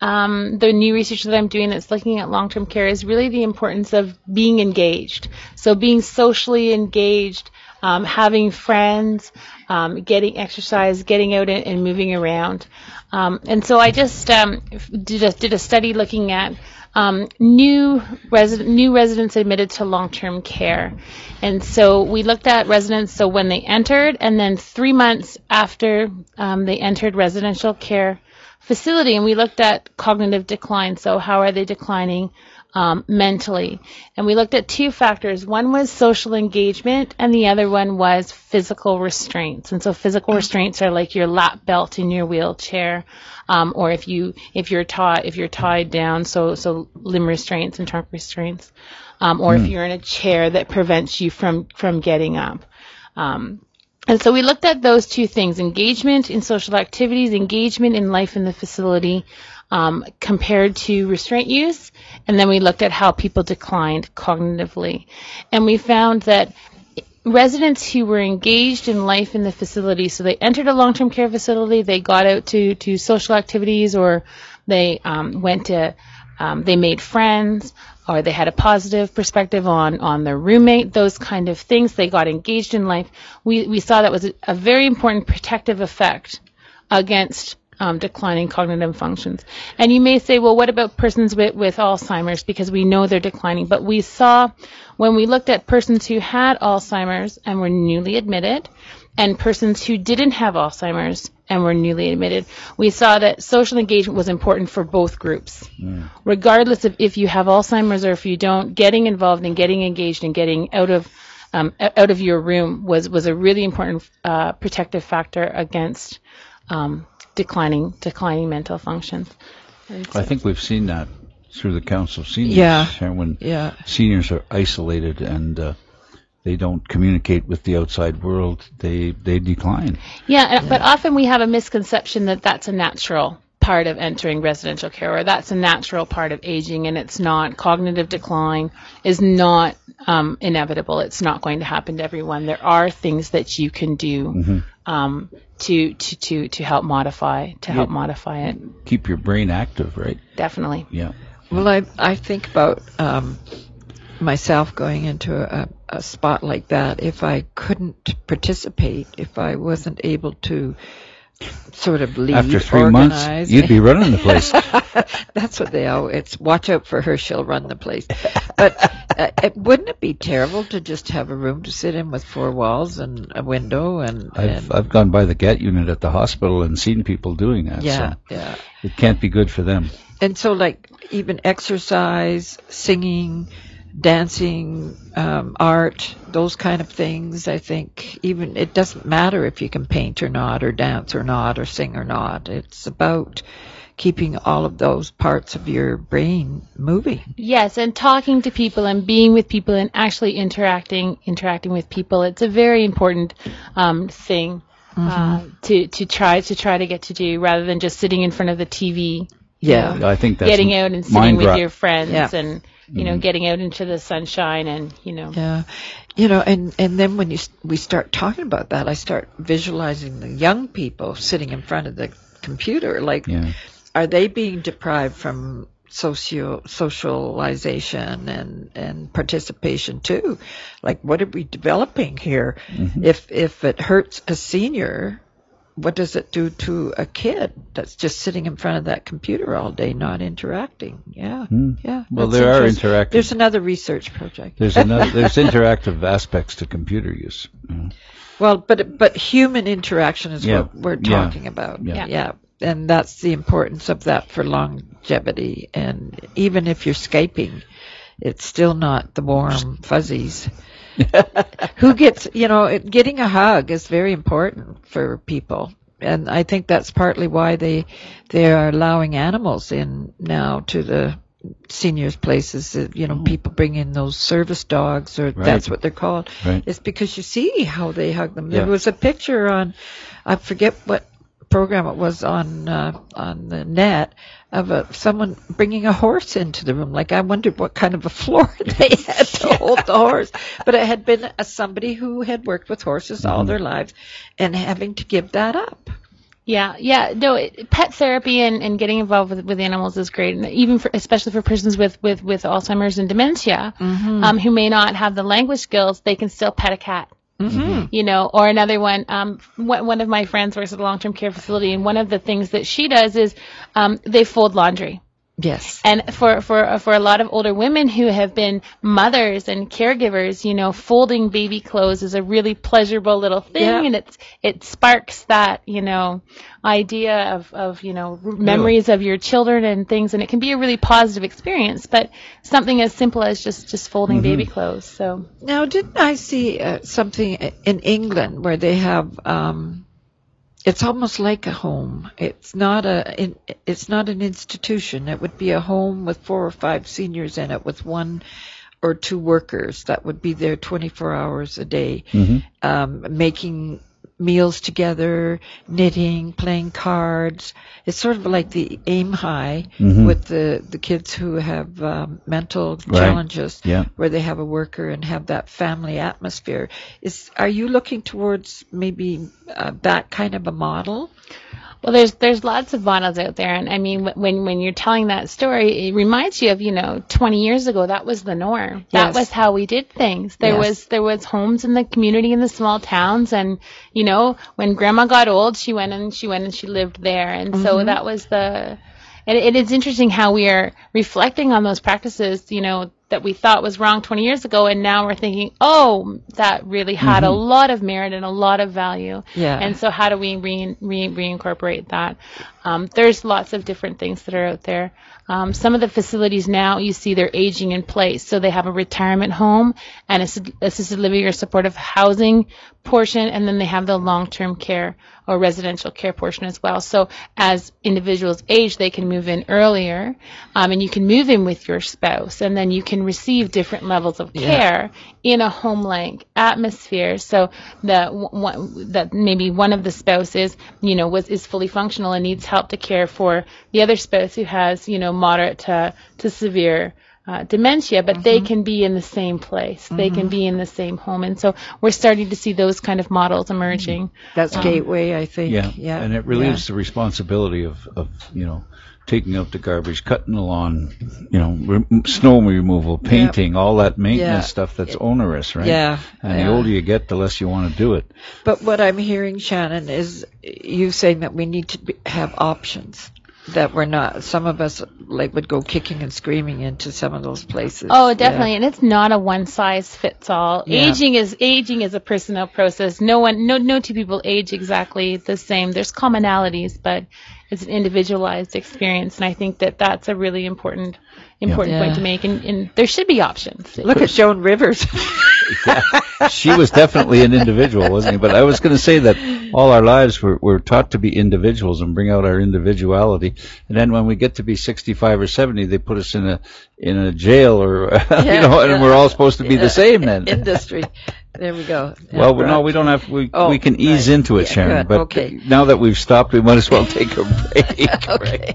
Speaker 5: um, the new research that I'm doing that's looking at long-term care is really the importance of being engaged. So being socially engaged, um, having friends, um, getting exercise, getting out and, and moving around. Um, and so I just um, did, a, did a study looking at um, new resident new residents admitted to long-term care, and so we looked at residents so when they entered, and then three months after they entered residential care facility, and we looked at cognitive decline. So how are they declining? Um, mentally. And we looked at two factors. One was social engagement, and the other one was physical restraints. And so physical restraints are like your lap belt in your wheelchair, um, or if you if you're tied if you're tied down, so so limb restraints and trunk restraints, um, or if you're in a chair that prevents you from from getting up. Um, and so we looked at those two things engagement in social activities, engagement in life in the facility, um, compared to restraint use. And then we looked at how people declined cognitively. And we found that residents who were engaged in life in the facility, so they entered a long term care facility, they got out to, to social activities, or they um, went to, um, they made friends, or they had a positive perspective on, on their roommate, those kind of things. They got engaged in life. We, we saw that was a, a very important protective effect against um, declining cognitive functions. And you may say, well, what about persons with, with Alzheimer's? Because we know they're declining. But we saw when we looked at persons who had Alzheimer's and were newly admitted, and persons who didn't have Alzheimer's and were newly admitted, we saw that social engagement was important for both groups. Regardless of if you have Alzheimer's or if you don't, getting involved and getting engaged and getting out of um, out of your room was was a really important uh, protective factor against um, declining declining mental functions.
Speaker 3: I think we've seen that through the Council of Seniors.
Speaker 4: Yeah.
Speaker 3: When
Speaker 4: Yeah.
Speaker 3: seniors are isolated and uh, they don't communicate with the outside world, they they decline.
Speaker 5: Yeah, and- but often we have a misconception that that's a natural part of entering residential care, or that's a natural part of aging, and it's not cognitive decline is not um, inevitable. It's not going to happen to everyone. There are things that you can do um, to, to to to help modify to help modify it.
Speaker 3: Keep your brain active, right?
Speaker 5: Definitely.
Speaker 3: Yeah.
Speaker 4: Well, I I think about um, myself going into a, a spot like that if I couldn't participate, if I wasn't able to sort of lead,
Speaker 3: After three
Speaker 4: organize.
Speaker 3: months, you'd be running the place. <laughs>
Speaker 4: That's what they always. It's watch out for her; she'll run the place. But uh, it, wouldn't it be terrible to just have a room to sit in with four walls and a window and,
Speaker 3: I've
Speaker 4: and
Speaker 3: I've gone by the get unit at the hospital and seen people doing that.
Speaker 4: yeah,
Speaker 3: So
Speaker 4: yeah.
Speaker 3: it can't be good for them.
Speaker 4: and so like even exercise singing dancing um, art those kind of things i think even it doesn't matter if you can paint or not or dance or not or sing or not it's about keeping all of those parts of your brain moving
Speaker 5: Yes, and talking to people and being with people and actually interacting interacting with people. It's a very important um, thing uh, to to try to try to get to do rather than just sitting in front of the TV.
Speaker 4: yeah
Speaker 3: I think that's
Speaker 5: getting out and sitting with
Speaker 3: rot.
Speaker 5: your friends
Speaker 4: Yeah.
Speaker 5: and you know mm-hmm. getting out into the sunshine and you know
Speaker 4: Yeah, you know, and and then when you we start talking about that, I start visualizing the young people sitting in front of the computer. Like,
Speaker 3: Yeah.
Speaker 4: are they being deprived from socio socialization and and participation too? Like, what are we developing here? Mm-hmm. If if it hurts a senior. What does it do to a kid that's just sitting in front of that computer all day, not interacting? Yeah, yeah.
Speaker 3: Well, there are interactive-
Speaker 4: There's another research project.
Speaker 3: There's another there's interactive <laughs> aspects to computer use. Mm.
Speaker 4: Well, but but human interaction is
Speaker 3: Yeah,
Speaker 4: what we're
Speaker 3: yeah,
Speaker 4: talking about.
Speaker 3: yeah.
Speaker 4: yeah. And that's the importance of that for longevity. And even if you're Skyping, it's still not the warm fuzzies. Who gets, you know, getting a hug is very important for people. And I think that's partly why they they are allowing animals in now to the seniors places you know people bring in those service dogs or
Speaker 3: Right.
Speaker 4: that's what they're called
Speaker 3: Right.
Speaker 4: it's because you see how they hug them. There was a picture on, I forget what program it was on uh, on the net of a, someone bringing a horse into the room. Like I wondered what kind of a floor <laughs> they had to hold the horse, but it had been a, somebody who had worked with horses all their lives, and having to give that up.
Speaker 5: Yeah, yeah. No, it, pet therapy and, and getting involved with, with animals is great, and even for, especially for persons with, with, with Alzheimer's and dementia, um, who may not have the language skills, they can still pet a cat. Mm-hmm. You know, or another one. Um, one, one of my friends works at a long-term care facility, and one of the things that she does is um, they fold laundry.
Speaker 4: Yes.
Speaker 5: And for for for a lot of older women who have been mothers and caregivers, you know, folding baby clothes is a really pleasurable little thing,
Speaker 4: Yeah.
Speaker 5: and it's it sparks that you know idea of of you know memories of your children and things, and it can be a really positive experience. But something as simple as just just folding baby clothes. So
Speaker 4: Now, didn't I see uh, something in England where they have? Um, it's almost like a home. It's not a. In, it's not an institution. It would be a home with four or five seniors in it, with one or two workers that would be there 24 hours a day, um, making meals together, knitting, playing cards. It's sort of like the AiMHi with the the kids who have um, mental
Speaker 3: Right.
Speaker 4: challenges
Speaker 3: Yeah.
Speaker 4: where they have a worker and have that family atmosphere. Is are you looking towards maybe uh, that kind of a model?
Speaker 5: Well, there's there's lots of models out there, and I mean, when when you're telling that story, it reminds you of you know 20 years ago that was the norm. That
Speaker 4: Yes.
Speaker 5: was how we did things. There
Speaker 4: Yes.
Speaker 5: was there was homes in the community in the small towns, and you know when Grandma got old, she went and she went and she lived there, and so mm-hmm. that was the. And it is interesting how we are reflecting on those practices, you know, that we thought was wrong 20 years ago, and now we're thinking, oh, that really had a lot of merit and a lot of value.
Speaker 4: Yeah.
Speaker 5: And so how do we re- re- reincorporate that? Um, there's lots of different things that are out there. Um, some of the facilities now, you see they're aging in place. So they have a retirement home and assisted living or supportive housing portion, and then they have the long-term care or residential care portion as well. So as individuals age, they can move in earlier, um, and you can move in with your spouse, and then you can can receive different levels of care in a home-like atmosphere. So that one, that maybe one of the spouses, you know, was is fully functional and needs help to care for the other spouse who has, you know, moderate to to severe uh, dementia, but they mm-hmm. can be in the same place. They can mm-hmm. be in the same home, and so we're starting to see those kind of models emerging. Mm-hmm.
Speaker 4: That's um, Gateway, I think.
Speaker 3: Yeah,
Speaker 4: yeah.
Speaker 3: and it relieves the responsibility of, of you know taking out the garbage, cutting the lawn, you know, re- snow removal, painting, all that maintenance
Speaker 4: Yeah.
Speaker 3: stuff that's onerous, right?
Speaker 4: Yeah,
Speaker 3: And
Speaker 4: yeah.
Speaker 3: the older you get, the less you want to do it.
Speaker 4: But what I'm hearing, Shannon, is you saying that we need to be, have options. That we're not. Some of us like would go kicking and screaming into some of those places.
Speaker 5: Oh, definitely, and it's not a one size fits all.
Speaker 4: Yeah.
Speaker 5: Aging is aging is a personal process. No one, no, no two people age exactly the same. There's commonalities, but it's an individualized experience, and I think that that's a really important important
Speaker 4: Yeah.
Speaker 5: point to make. And, and there should be options.
Speaker 4: Look at Joan Rivers. <laughs>
Speaker 3: she was definitely an individual, wasn't he? But I was going to say that all our lives we're, we're taught to be individuals and bring out our individuality, and then when we get to be 65 or 70, they put us in a in a jail or <laughs> you know, and we're all supposed to be the same then. <laughs>
Speaker 4: Industry. There we go.
Speaker 3: Well,
Speaker 4: Yeah,
Speaker 3: no, we don't have. We
Speaker 4: Oh,
Speaker 3: we can ease
Speaker 4: right.
Speaker 3: into it,
Speaker 4: Yeah,
Speaker 3: Sharon.
Speaker 4: good.
Speaker 3: But
Speaker 4: Okay.
Speaker 3: now that we've stopped, we might as well take a break.
Speaker 4: okay.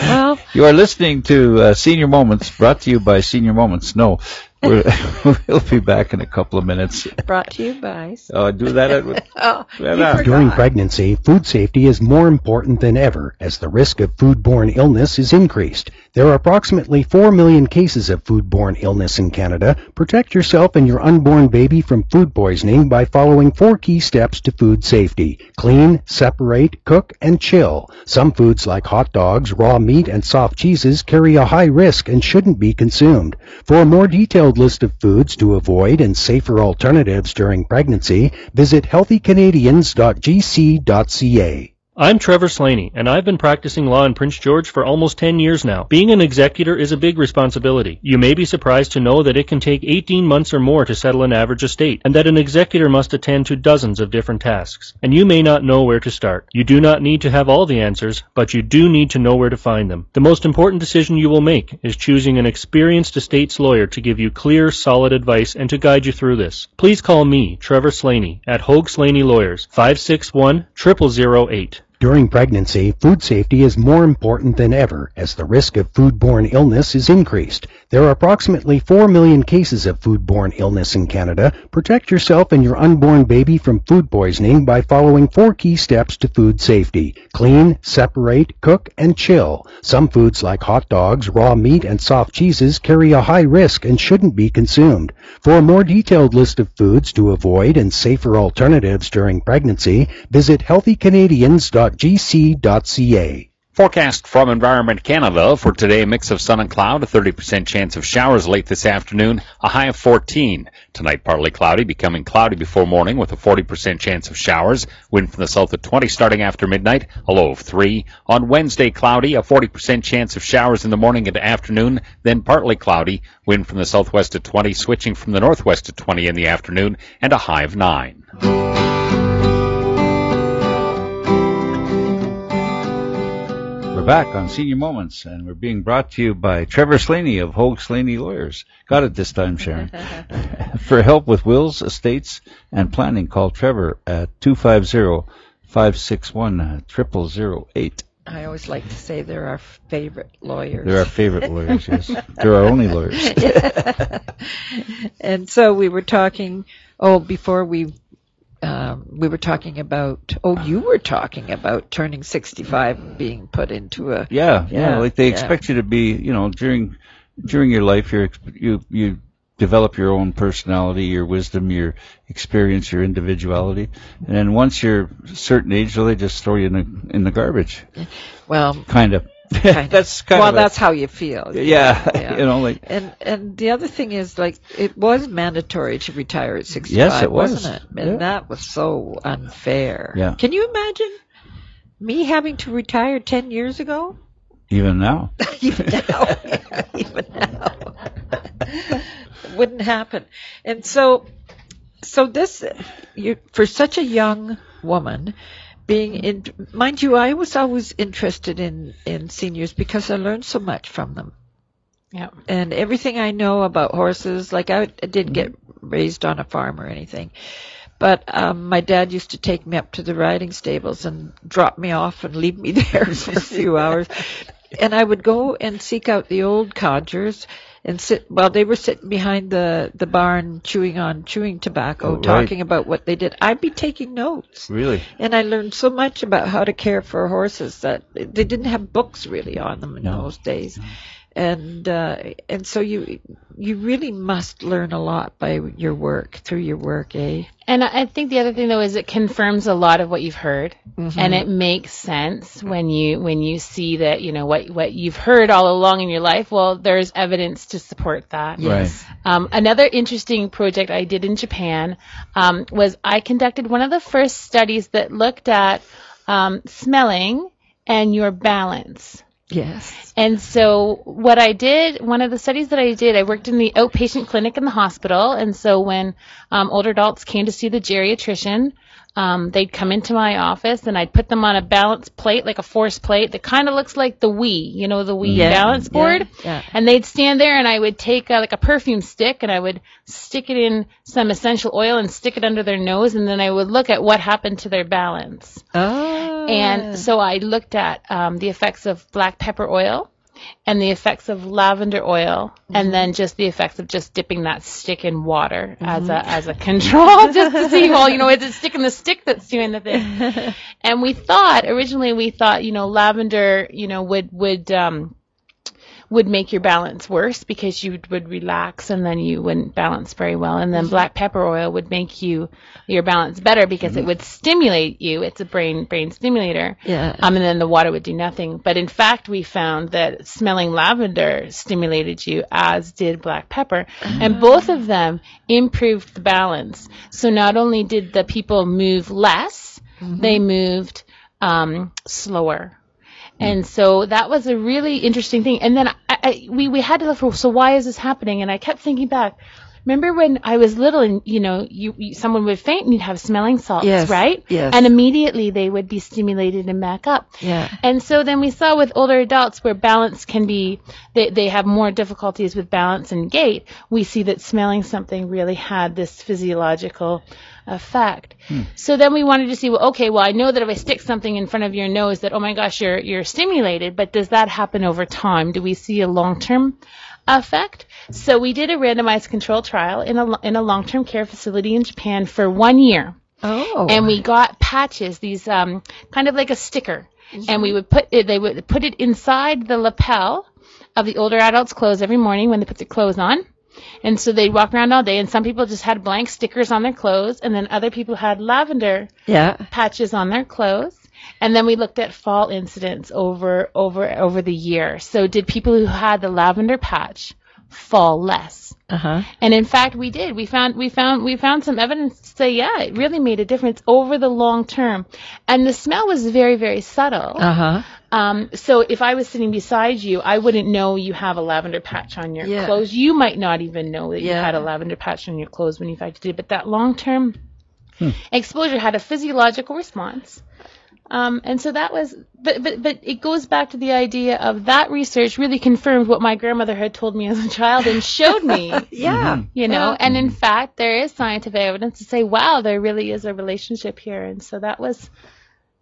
Speaker 4: Well,
Speaker 3: You are listening to uh, Senior Moments, brought to you by Senior Moments. No, <laughs> we'll be back in a couple of minutes.
Speaker 4: brought to you by.
Speaker 3: Uh, <laughs> do that. At, <laughs>
Speaker 4: Oh, you
Speaker 3: Yeah.
Speaker 6: During pregnancy, food safety is more important than ever as the risk of foodborne illness is increased. There are approximately 4 million cases of foodborne illness in Canada. Protect yourself and your unborn baby from food poisoning by following four key steps to food safety. Clean, separate, cook, and chill. Some foods like hot dogs, raw meat, and soft cheeses carry a high risk and shouldn't be consumed. For more detailed list of foods to avoid and safer alternatives during pregnancy, visit healthycanadians.gc.ca.
Speaker 10: I'm Trevor Slaney, and I've been practicing law in Prince George for almost 10 years now. Being an executor is a big responsibility. You may be surprised to know that it can take 18 months or more to settle an average estate, and that an executor must attend to dozens of different tasks. And you may not know where to start. You do not need to have all the answers, but you do need to know where to find them. The most important decision you will make is choosing an experienced estates lawyer to give you clear, solid advice and to guide you through this. Please call me, Trevor Slaney, at Hogue Slaney Lawyers, 561 0008.
Speaker 6: During pregnancy, food safety is more important than ever as the risk of foodborne illness is increased. There are approximately 4 million cases of foodborne illness in Canada. Protect yourself and your unborn baby from food poisoning by following four key steps to food safety. Clean, separate, cook, and chill. Some foods like hot dogs, raw meat, and soft cheeses carry a high risk and shouldn't be consumed. For a more detailed list of foods to avoid and safer alternatives during pregnancy, visit healthycanadians.gc.ca.
Speaker 7: Forecast from Environment Canada for today, a mix of sun and cloud, a 30% chance of showers late this afternoon, a high of 14. Tonight, partly cloudy, becoming cloudy before morning with a 40% chance of showers. Wind from the south at 20 starting after midnight, a low of 3. On Wednesday, cloudy, a 40% chance of showers in the morning and afternoon, then partly cloudy. Wind from the southwest at 20, switching from the northwest at 20 in the afternoon, and a high of 9.
Speaker 3: We're back on Senior Moments, and we're being brought to you by Trevor Slaney of Hogue Slaney Lawyers. Got it this time, Sharon. <laughs> For help with wills, estates, and planning, call Trevor at 250-561-0008.
Speaker 4: I always like to say they're our favorite lawyers.
Speaker 3: They're our favorite lawyers, yes. <laughs> They're our only lawyers. <laughs>
Speaker 4: and so we were talking. Oh, before we um, we were talking about. Oh, you were talking about turning sixty-five and being put into a.
Speaker 3: Yeah, yeah,
Speaker 4: Yeah,
Speaker 3: like they
Speaker 4: yeah.
Speaker 3: expect you to be, you know, during during your life, you're, ex- you you develop your own personality, your wisdom, your experience, your individuality, and then once you're a certain age, well, they just throw you in the in the garbage,
Speaker 4: Well,
Speaker 3: kind of. <laughs> that's kind
Speaker 4: well,
Speaker 3: of a-
Speaker 4: that's how you feel.
Speaker 3: yeah, <laughs> you know, like
Speaker 4: And and the other thing is like it was mandatory to retire at 65,
Speaker 3: Yes, it was.
Speaker 4: wasn't it? And
Speaker 3: Yeah.
Speaker 4: that was so unfair.
Speaker 3: Yeah.
Speaker 4: Can you imagine me having to retire 10 years ago?
Speaker 3: even now. <laughs>
Speaker 4: even now, even now, wouldn't happen. And so, so this, you for such a young woman, being in, mind you, I was always interested in in seniors because I learned so much from them.
Speaker 5: Yeah.
Speaker 4: And everything I know about horses, like I, I didn't get raised on a farm or anything, but um, my dad used to take me up to the riding stables and drop me off and leave me <laughs> there for a few <laughs> hours. And I would go and seek out the old codgers and sit while they were sitting behind the the barn chewing on chewing tobacco,
Speaker 3: Oh, right.
Speaker 4: talking about what they did. I'd be taking notes.
Speaker 3: Really?
Speaker 4: And I learned so much about how to care for horses that they didn't have books really on them in
Speaker 3: No.
Speaker 4: those days. And uh, and so you you really must learn a lot by your work through your work, eh?
Speaker 5: And I I think the other thing though is it confirms a lot of what you've heard,
Speaker 4: Mhm.
Speaker 5: and it makes sense when you when you see that you know what what you've heard all along in your life. Well, there's evidence to support that.
Speaker 4: Yes.
Speaker 5: Um, another interesting project I did in Japan um, was I conducted one of the first studies that looked at um, smelling and your balance.
Speaker 4: Yes.
Speaker 5: And so what I did, one of the studies that I did, I worked in the outpatient clinic in the hospital. And so when um, older adults came to see the geriatrician, um, they'd come into my office and I'd put them on a balance plate, like a force plate that kind of looks like the Wii, you know, the Wii
Speaker 4: Yeah,
Speaker 5: balance board.
Speaker 4: yeah.
Speaker 5: And they'd stand there and I would take uh, like a perfume stick and I would stick it in some essential oil and stick it under their nose. And then I would look at what happened to their balance.
Speaker 4: Oh.
Speaker 5: And so I looked at um, the effects of black pepper oil and the effects of lavender oil and then just the effects of just dipping that stick in water as a as a control <laughs> just to see <laughs> well you know is it sticking the stick that's doing the thing. <laughs> And we thought originally we thought you know lavender you know would would um would make your balance worse because you would relax and then you wouldn't balance very well. And then black pepper oil would make you your balance better because it would stimulate you. It's a brain brain stimulator.
Speaker 4: Yeah.
Speaker 5: Um, and then the water would do nothing. But in fact, we found that smelling lavender stimulated you, as did black pepper, and both of them improved the balance. So not only did the people move less, they moved um, slower. Mm. And so that was a really interesting thing. And then I, I, we, we had to look for, so why is this happening? And I kept thinking back. Remember when I was little and, you know, you, you someone would faint and you'd have smelling salts,
Speaker 4: Yes,
Speaker 5: right?
Speaker 4: yes.
Speaker 5: And immediately they would be stimulated and back up.
Speaker 4: Yeah.
Speaker 5: And so then we saw with older adults where balance can be, they, they have more difficulties with balance and gait, we see that smelling something really had this physiological effect. So then we wanted to see, well, okay, well, I know that if I stick something in front of your nose that, oh my gosh, you're, you're stimulated, but does that happen over time? Do we see a long-term effect? So we did a randomized control trial in a, in a long-term care facility in Japan for one year
Speaker 4: Oh.
Speaker 5: and we got patches, these um, kind of like a sticker, and we would put it. They would put it inside the lapel of the older adults' clothes every morning when they put their clothes on. And so they'd walk around all day, and some people just had blank stickers on their clothes, and then other people had lavender
Speaker 4: yeah.
Speaker 5: patches on their clothes. And then we looked at fall incidents over over over the year. So did people who had the lavender patch fall less?
Speaker 4: Uh huh.
Speaker 5: And in fact, we did. We found we found we found some evidence to say, yeah, it really made a difference over the long term. And the smell was very very subtle.
Speaker 4: Uh huh.
Speaker 5: Um, so if I was sitting beside you, I wouldn't know you have a lavender patch on your
Speaker 4: Yeah.
Speaker 5: clothes. You might not even know that you had a lavender patch on your clothes when you fact did. But that long term
Speaker 3: Hmm.
Speaker 5: exposure had a physiological response. Um, and so that was, but, but, but it goes back to the idea of that research really confirmed what my grandmother had told me as a child and showed me, <laughs>
Speaker 4: Yeah.
Speaker 5: you know,
Speaker 4: Yeah.
Speaker 5: and in fact, there is scientific evidence to say, wow, there really is a relationship here. And so that was,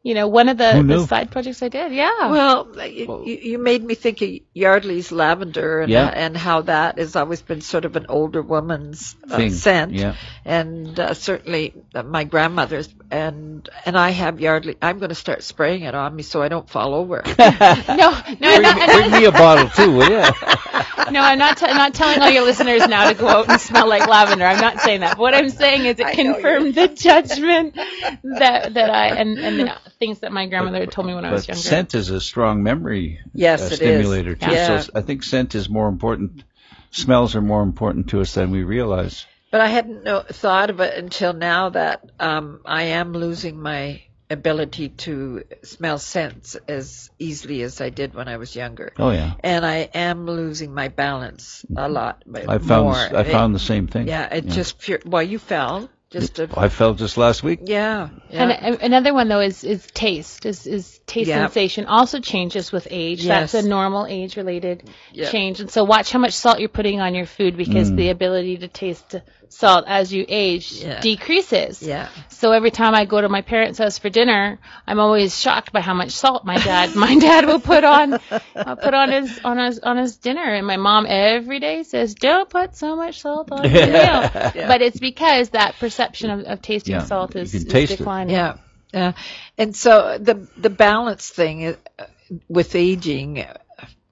Speaker 5: you know, one of the, the side projects I did. Yeah.
Speaker 4: Well, you, you you made me think of Yardley's lavender and,
Speaker 3: Yeah.
Speaker 4: uh, and how that has always been sort of an older woman's uh, scent.
Speaker 3: yeah.
Speaker 4: And uh, certainly uh, my grandmother's and and I have Yardley. I'm going to start spraying it on me so I don't fall over. <laughs> <laughs>
Speaker 5: no, no,
Speaker 3: Bring,
Speaker 5: not,
Speaker 3: bring me a bottle too, will you? <laughs>
Speaker 5: no, I'm not, t- I'm not telling all your listeners now to go out and smell like lavender. I'm not saying that. What I'm saying is it
Speaker 4: I
Speaker 5: confirmed the judgment that, that I, and, and the things that my grandmother had told me when I was younger.
Speaker 3: scent is a strong memory
Speaker 4: Yes,
Speaker 3: uh,
Speaker 4: it is.
Speaker 3: stimulator too.
Speaker 4: Yeah.
Speaker 3: So I think scent is more important. Smells are more important to us than we realize.
Speaker 4: But I hadn't no, thought of it until now that um, I am losing my ability to smell scents as easily as I did when I was younger.
Speaker 3: Oh yeah,
Speaker 4: And I am losing my balance a lot.
Speaker 3: I found
Speaker 4: more.
Speaker 3: I
Speaker 4: It-
Speaker 3: found the same thing.
Speaker 4: Yeah, it just pure. Well, you fell. Just a,
Speaker 3: I felt this last week.
Speaker 4: yeah. yeah.
Speaker 5: And a- another one though is is taste. Is is taste
Speaker 4: Yeah.
Speaker 5: sensation also changes with age.
Speaker 4: Yes.
Speaker 5: That's a normal age related
Speaker 4: Yeah.
Speaker 5: change. And so watch how much salt you're putting on your food because
Speaker 3: Mm.
Speaker 5: the ability to taste salt as you age
Speaker 4: Yeah.
Speaker 5: decreases.
Speaker 4: yeah.
Speaker 5: So every time I go to my parents' house for dinner, I'm always shocked by how much salt my dad <laughs> my dad will put on uh, put on his on his on his dinner. And my mom every day says, "Don't put so much salt on your meal." <laughs> But it's because that perception of, of tasting
Speaker 3: Yeah,
Speaker 5: salt
Speaker 3: you
Speaker 5: is,
Speaker 3: can
Speaker 5: is
Speaker 3: taste it.
Speaker 5: declining.
Speaker 4: Yeah, yeah. And so the the balance thing uh, with aging,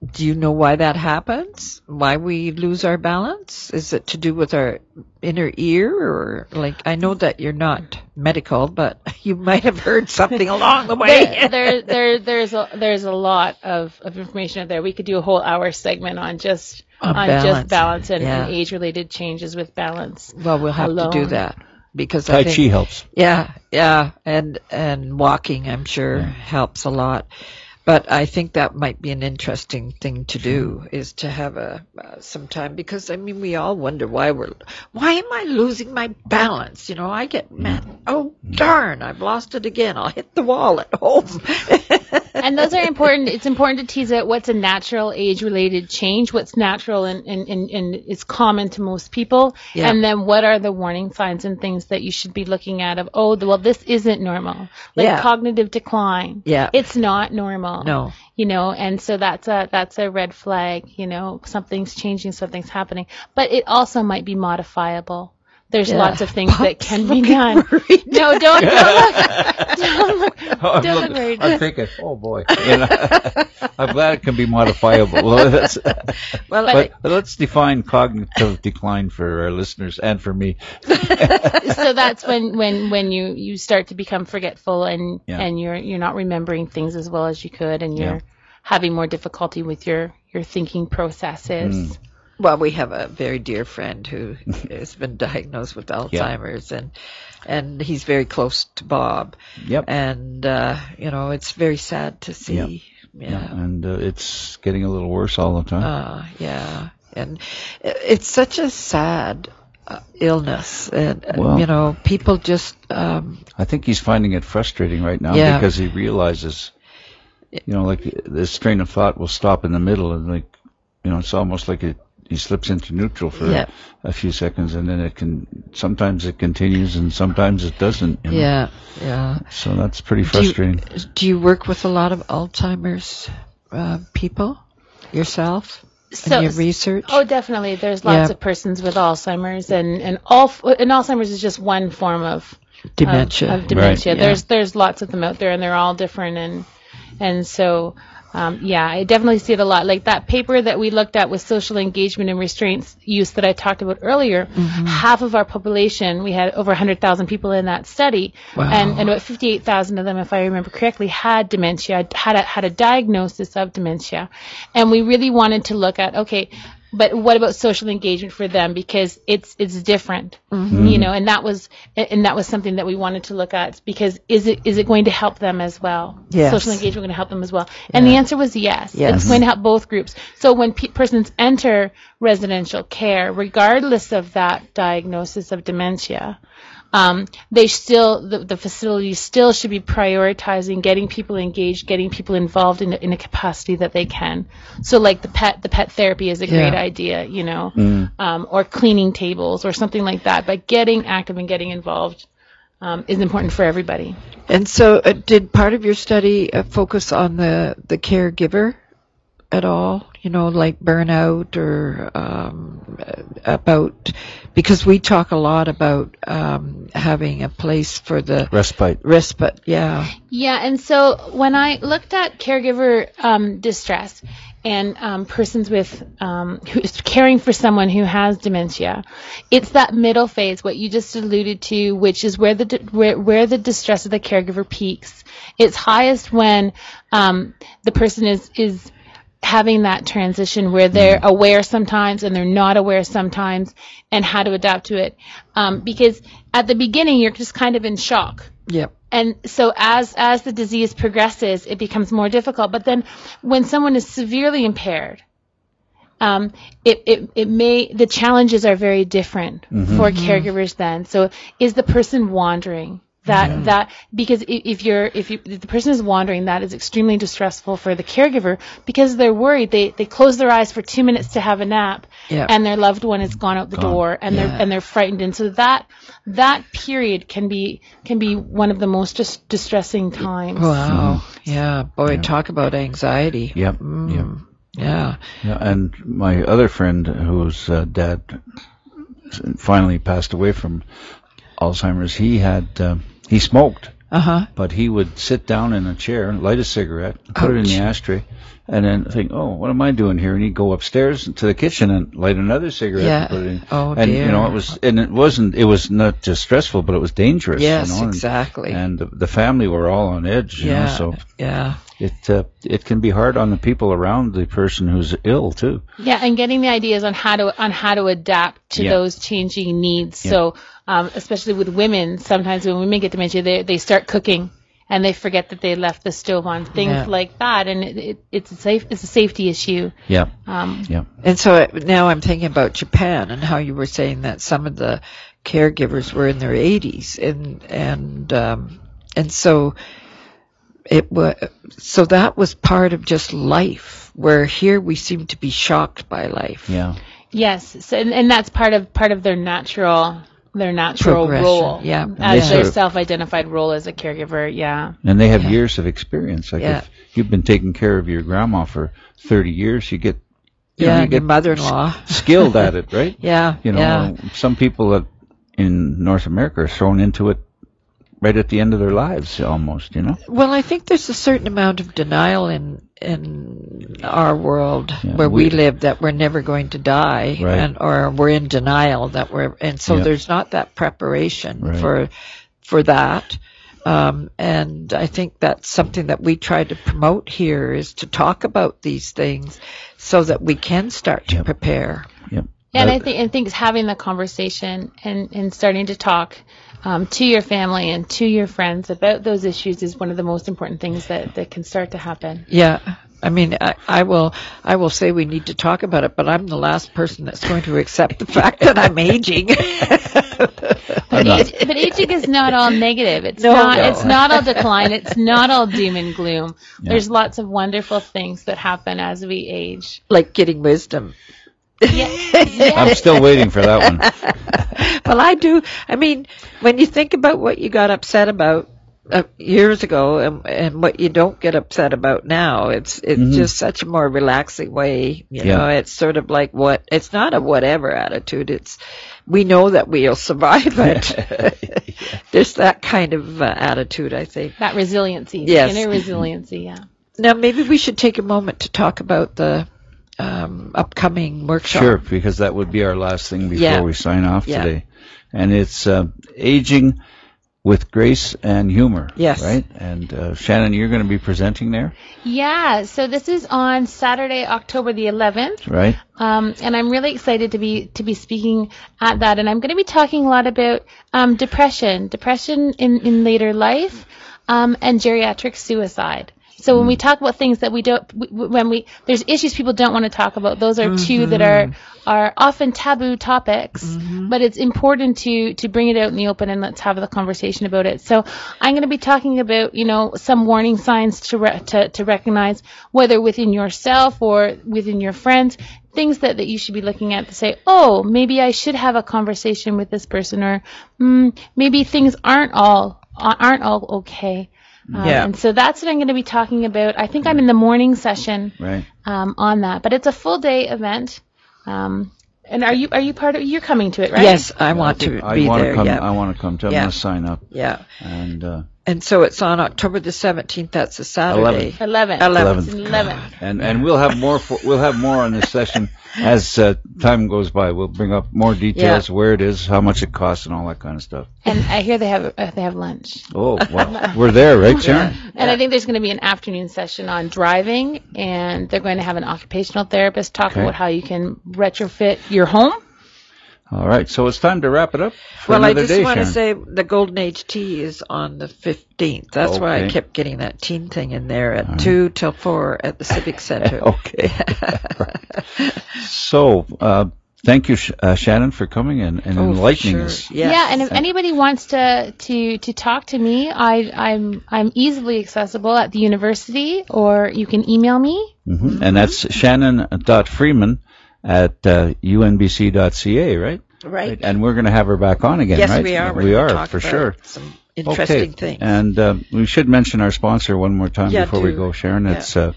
Speaker 4: do you know why that happens? Why we lose our balance? Is it to do with our inner ear, or like I know that you're not medical, but <laughs> you might have heard something <laughs> along the way.
Speaker 5: there, there, there, there's a there's a lot of, of information out there. We could do a whole hour segment on just
Speaker 4: On
Speaker 5: on
Speaker 4: balance.
Speaker 5: just balance and,
Speaker 4: Yeah.
Speaker 5: and age related changes with balance.
Speaker 4: well, we'll have to do that because
Speaker 3: Tai
Speaker 4: I think
Speaker 3: Chi helps.
Speaker 4: Yeah, yeah, and and walking, I'm sure, helps a lot. But I think that might be an interesting thing to do is to have a uh, some time because I mean we all wonder why we're why am I losing my balance? You know, I get mad. Oh darn, I've lost it again. I'll hit the wall at home. <laughs>
Speaker 5: and those are important. It's important to tease out what's a natural age related change, what's natural and, and, and, and is common to most people,
Speaker 4: Yeah.
Speaker 5: and then what are the warning signs and things that you should be looking at of, oh, well, this isn't normal. Like
Speaker 4: Yeah.
Speaker 5: cognitive decline.
Speaker 4: Yeah.
Speaker 5: It's not normal.
Speaker 4: No.
Speaker 5: You know, and so that's a that's a red flag, you know, something's changing, something's happening. But it also might be modifiable. There's
Speaker 4: Yeah.
Speaker 5: lots of things that can be done. <laughs>
Speaker 4: worried.
Speaker 5: No, don't, don't look. <laughs> Don't look.
Speaker 3: I'm,
Speaker 5: Don't look
Speaker 3: looking-
Speaker 5: worried.
Speaker 3: I'm thinking, oh boy. You know, <laughs> I'm glad it can be modifiable. Well, that's-
Speaker 4: well,
Speaker 3: but, but let's define cognitive decline for our listeners and for me.
Speaker 5: so that's when when when you you start to become forgetful and
Speaker 3: Yeah.
Speaker 5: and you're you're not remembering things as well as you could and you're
Speaker 3: Yeah.
Speaker 5: having more difficulty with your your thinking processes
Speaker 3: Mm.
Speaker 4: Well, we have a very dear friend who <laughs> has been diagnosed with Alzheimer's, and and he's very close to Bob.
Speaker 3: Yep.
Speaker 4: And uh, you know, it's very sad to see. Yeah.
Speaker 3: And uh, it's getting a little worse all the time.
Speaker 4: Uh, yeah. And it's such a sad uh, illness, and
Speaker 3: Well-
Speaker 4: you know, people just um,
Speaker 3: I think he's finding it frustrating right now
Speaker 4: Yeah.
Speaker 3: because he realizes, you know, like this train of thought will stop in the middle and like, you know, it's almost like it, he slips into neutral for
Speaker 4: Yeah.
Speaker 3: a few seconds and then it can, sometimes it continues and sometimes it doesn't. You know?
Speaker 4: yeah, yeah.
Speaker 3: So that's pretty
Speaker 4: Do you,
Speaker 3: frustrating.
Speaker 4: do you work with a lot of Alzheimer's uh, people yourself
Speaker 5: So-
Speaker 4: your research?
Speaker 5: oh definitely there's lots
Speaker 4: Yeah.
Speaker 5: of persons with alzheimer's and and all and alzheimer's is just one form of
Speaker 4: Dementia.
Speaker 5: of, of dementia.
Speaker 4: Right. Yeah.
Speaker 5: There's there's lots of them out there, and they're all different, and and so. Um, yeah, I definitely see it a lot. Like that paper that we looked at with social engagement and restraints use that I talked about earlier.
Speaker 4: Mm-hmm.
Speaker 5: Half of our population, we had over 100,000 people in that study,
Speaker 4: Wow.
Speaker 5: and, and about 58,000 of them, if I remember correctly, had dementia, had a, had a diagnosis of dementia, and we really wanted to look at okay, but what about social engagement for them because it's it's different
Speaker 4: Mm-hmm.
Speaker 5: you know and that was and that was something that we wanted to look at because is it is it going to help them as well
Speaker 4: Yes.
Speaker 5: social engagement going to help them as well and the answer was yes
Speaker 4: Yes.
Speaker 5: it's going to help both groups so when pe- persons enter residential care regardless of that diagnosis of dementia um, they still the, the facility still should be prioritizing getting people engaged, getting people involved in a, in a capacity that they can. So like the pet the pet therapy is a great idea, you know, um, or cleaning tables or something like that. But getting active and getting involved um, is important for everybody.
Speaker 4: And so, uh, did part of your study uh, focus on the the caregiver at all? You know, like burnout or um, about because we talk a lot about um, having a place for the
Speaker 3: Respite.
Speaker 4: respite. Yeah,
Speaker 5: Yeah, and so when I looked at caregiver um, distress and um, persons with um, who's caring for someone who has dementia, it's that middle phase, what you just alluded to, which is where the where, where the distress of the caregiver peaks. It's highest when um, the person is is having that transition where they're aware sometimes and they're not aware sometimes, and how to adapt to it. Um, because at the beginning, you're just kind of in shock
Speaker 4: yep,
Speaker 5: and so as as the disease progresses it becomes more difficult but then when someone is severely impaired um, it, it, it may, the challenges are very different
Speaker 3: Mm-hmm.
Speaker 5: for caregivers then. So is the person wandering? That, that, because if you're, if you, if the person is wandering, that is extremely distressful for the caregiver because they're worried. They, they close their eyes for two minutes to have a nap
Speaker 4: Yeah.
Speaker 5: and their loved one has gone out the door and they're, and they're frightened. And so that, that period can be, can be one of the most dis- distressing times.
Speaker 4: Wow. Yeah. Boy, talk about anxiety.
Speaker 3: Yep.
Speaker 4: Mm,
Speaker 3: Yep.
Speaker 4: Yeah.
Speaker 3: Yeah, and my other friend, whose uh, dad finally passed away from Alzheimer's, he had uh, he smoked,
Speaker 4: Uh huh.
Speaker 3: but he would sit down in a chair, light a cigarette, put it in the ashtray, and then think, "Oh, what am I doing here?" And he'd go upstairs to the kitchen and light another cigarette.
Speaker 4: Yeah.
Speaker 3: And put it in.
Speaker 4: Oh,
Speaker 3: and you know, it was, and it wasn't, it was not just stressful, but it was dangerous.
Speaker 4: Yes,
Speaker 3: you know, and-
Speaker 4: exactly.
Speaker 3: And the, the family were all on edge. You
Speaker 4: yeah.
Speaker 3: know, so
Speaker 4: yeah.
Speaker 3: it uh, it can be hard on the people around the person who's ill too.
Speaker 5: Yeah, and getting the ideas on how to on how to adapt to
Speaker 3: Yeah.
Speaker 5: those changing needs. So, um, especially with women, sometimes when women get dementia, they they start cooking and they forget that they left the stove on, things
Speaker 4: Yeah.
Speaker 5: like that, and it, it, it's a safe it's a safety issue.
Speaker 3: Yeah.
Speaker 5: Um,
Speaker 3: Yeah.
Speaker 4: And so uh, now I'm thinking about Japan and how you were saying that some of the caregivers were in their 80s and and um, and so it was so that was part of just life where here we seem to be shocked by life.
Speaker 3: Yeah.
Speaker 5: yes, so, and, and that's part of part of their natural their natural role.
Speaker 4: yeah.
Speaker 5: as their
Speaker 3: of-
Speaker 5: self-identified role as a caregiver. Yeah.
Speaker 3: And they have
Speaker 4: Yeah.
Speaker 3: years of experience. Like
Speaker 4: Yeah.
Speaker 3: if you've been taking care of your grandma for 30 years, you get you know,
Speaker 4: Yeah,
Speaker 3: you
Speaker 4: your
Speaker 3: get
Speaker 4: mother-in-law.
Speaker 3: skilled at it, right? <laughs>
Speaker 4: Yeah,
Speaker 3: You know,
Speaker 4: yeah.
Speaker 3: some people that in North America are thrown into it right at the end of their lives almost, you know?
Speaker 4: Well, I think there's a certain amount of denial in in our world
Speaker 3: Yeah,
Speaker 4: where we,
Speaker 3: we-
Speaker 4: live that we're never going to die,
Speaker 3: Right.
Speaker 4: and or we're in denial that we're, and so
Speaker 3: Yeah.
Speaker 4: there's not that preparation
Speaker 3: Right.
Speaker 4: for for that. Um, and I think that's something that we try to promote here is to talk about these things so that we can start to
Speaker 3: Yep.
Speaker 4: prepare.
Speaker 3: Yep.
Speaker 5: And
Speaker 3: But-
Speaker 5: I think and think having the conversation and, and starting to talk um, to your family and to your friends about those issues is one of the most important things that, that can start to happen.
Speaker 4: Yeah. I mean, I, I will, I will say we need to talk about it, but I'm the last person that's going to accept the fact that I'm aging. <laughs>
Speaker 5: But, age, but aging is not all negative. It's
Speaker 4: No,
Speaker 5: not.
Speaker 4: no.
Speaker 5: It's not all decline. It's not all doom and gloom. There's lots of wonderful things that happen as we age.
Speaker 4: like getting wisdom.
Speaker 5: Yeah, <laughs>
Speaker 3: I'm still waiting for that one. <laughs>
Speaker 4: Well, I do. I mean, when you think about what you got upset about uh, years ago and, and what you don't get upset about now, it's it's just such a more relaxing way. You
Speaker 3: Yeah.
Speaker 4: know, it's sort of like what it's not a whatever attitude. It's we know that we'll survive it. <laughs> There's that kind of uh, attitude, I think.
Speaker 5: that resiliency.
Speaker 4: Yes.
Speaker 5: Inner resiliency. Yeah.
Speaker 4: Now, maybe we should take a moment to talk about the um, upcoming workshop.
Speaker 3: Sure, because that would be our last thing before
Speaker 4: Yeah.
Speaker 3: we sign off
Speaker 4: Yeah.
Speaker 3: today. And it's uh, aging with grace and humor.
Speaker 4: Yes.
Speaker 3: Right? And uh, Shannon, you're going to be presenting there,
Speaker 5: Yeah. So this is on Saturday, October the 11th.
Speaker 3: right?
Speaker 5: Um, and I'm really excited to be to be speaking at that. And I'm going to be talking a lot about um, depression, depression in, in later life, um, and geriatric suicide. So when we mm. talk about things that we don't, when we there's issues people don't want to talk about, those are two that are mm-hmm. are often taboo topics. Mm-hmm. But it's important to to bring it out in the open and let's have the conversation about it. So I'm going to be talking about you know some warning signs to re- to to recognize whether within yourself or within your friends things that, that you should be looking at to say, oh, maybe I should have a conversation with this person, or mm, maybe things aren't all aren't all okay. Um,
Speaker 4: Yeah.
Speaker 5: And so that's what I'm going to be talking about. I think I'm in the morning session
Speaker 3: Right.
Speaker 5: um, on that, but it's a full day event. Um, and are you are you part of? You're coming to it, right?
Speaker 4: Yes, I want to
Speaker 3: I
Speaker 4: be
Speaker 3: want
Speaker 4: there.
Speaker 3: to come.
Speaker 4: yeah.
Speaker 3: I want to come. Tell
Speaker 4: Yeah.
Speaker 3: I'm going to sign up.
Speaker 4: yeah.
Speaker 3: And uh,
Speaker 4: And so it's on October the 17th. That's a Saturday.
Speaker 5: 11.
Speaker 4: Eleven.
Speaker 5: It's 11.
Speaker 3: and and we'll have more. For, we'll have more on this session as uh, time goes by. We'll bring up more details, where it is, how much it costs, and all that kind of stuff.
Speaker 5: And I hear they have uh, they have lunch.
Speaker 3: Oh, well, <laughs> we're there, right, Sharon?
Speaker 5: And I think there's going to be an afternoon session on driving, and they're going to have an occupational therapist talk
Speaker 3: Okay.
Speaker 5: about how you can retrofit your home.
Speaker 3: All right, so it's time to wrap it up. For
Speaker 4: well, I just
Speaker 3: day,
Speaker 4: want to say the Golden Age tea is on the 15th. That's why I kept getting that teen thing in there at 2 till 4 at the Civic <laughs> Center.
Speaker 3: okay. <laughs> Right. So, uh, thank you, uh, Shannon, for coming and, and
Speaker 4: Oh,
Speaker 3: enlightening
Speaker 4: sure.
Speaker 3: us.
Speaker 4: Yes.
Speaker 5: Yeah, and if anybody wants to to to talk to me, I I'm I'm easily accessible at the university, or you can email me.
Speaker 3: hmm And that's Shannon.freeman at uh, unbc.ca, right?
Speaker 4: Right.
Speaker 3: And we're going to have her back on again,
Speaker 4: yes,
Speaker 3: right?
Speaker 4: we are. We're
Speaker 3: we are, for sure.
Speaker 4: Some interesting
Speaker 3: okay.
Speaker 4: things.
Speaker 3: And uh, we should mention our sponsor one more time
Speaker 4: Yeah,
Speaker 3: before we go, Sharon.
Speaker 4: Yeah.
Speaker 3: It's uh,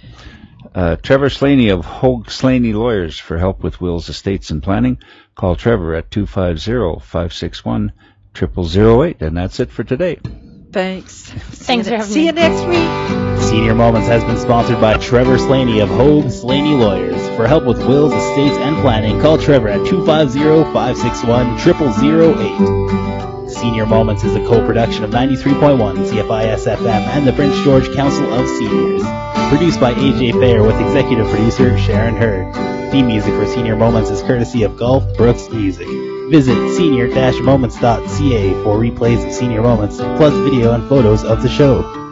Speaker 3: uh, Trevor Slaney of Hogue Slaney Lawyers for help with wills, estates, and planning. Call Trevor at 250-561-0008. And that's it for today.
Speaker 4: Thanks.
Speaker 5: Thanks for having
Speaker 4: See
Speaker 5: me.
Speaker 4: See you next week.
Speaker 11: Senior Moments has been sponsored by Trevor Slaney of Hogue Slaney Lawyers. For help with wills, estates, and planning, call Trevor at 250-561-0008. Senior Moments is a co-production of 93.1 CFIS FM and the Prince George Council of Seniors. Produced by AJ Fair with executive producer Sharon Hurd. Theme music for Senior Moments is courtesy of Gulf Brooks Music. Visit senior-moments.ca for replays of Senior Moments, plus video and photos of the show.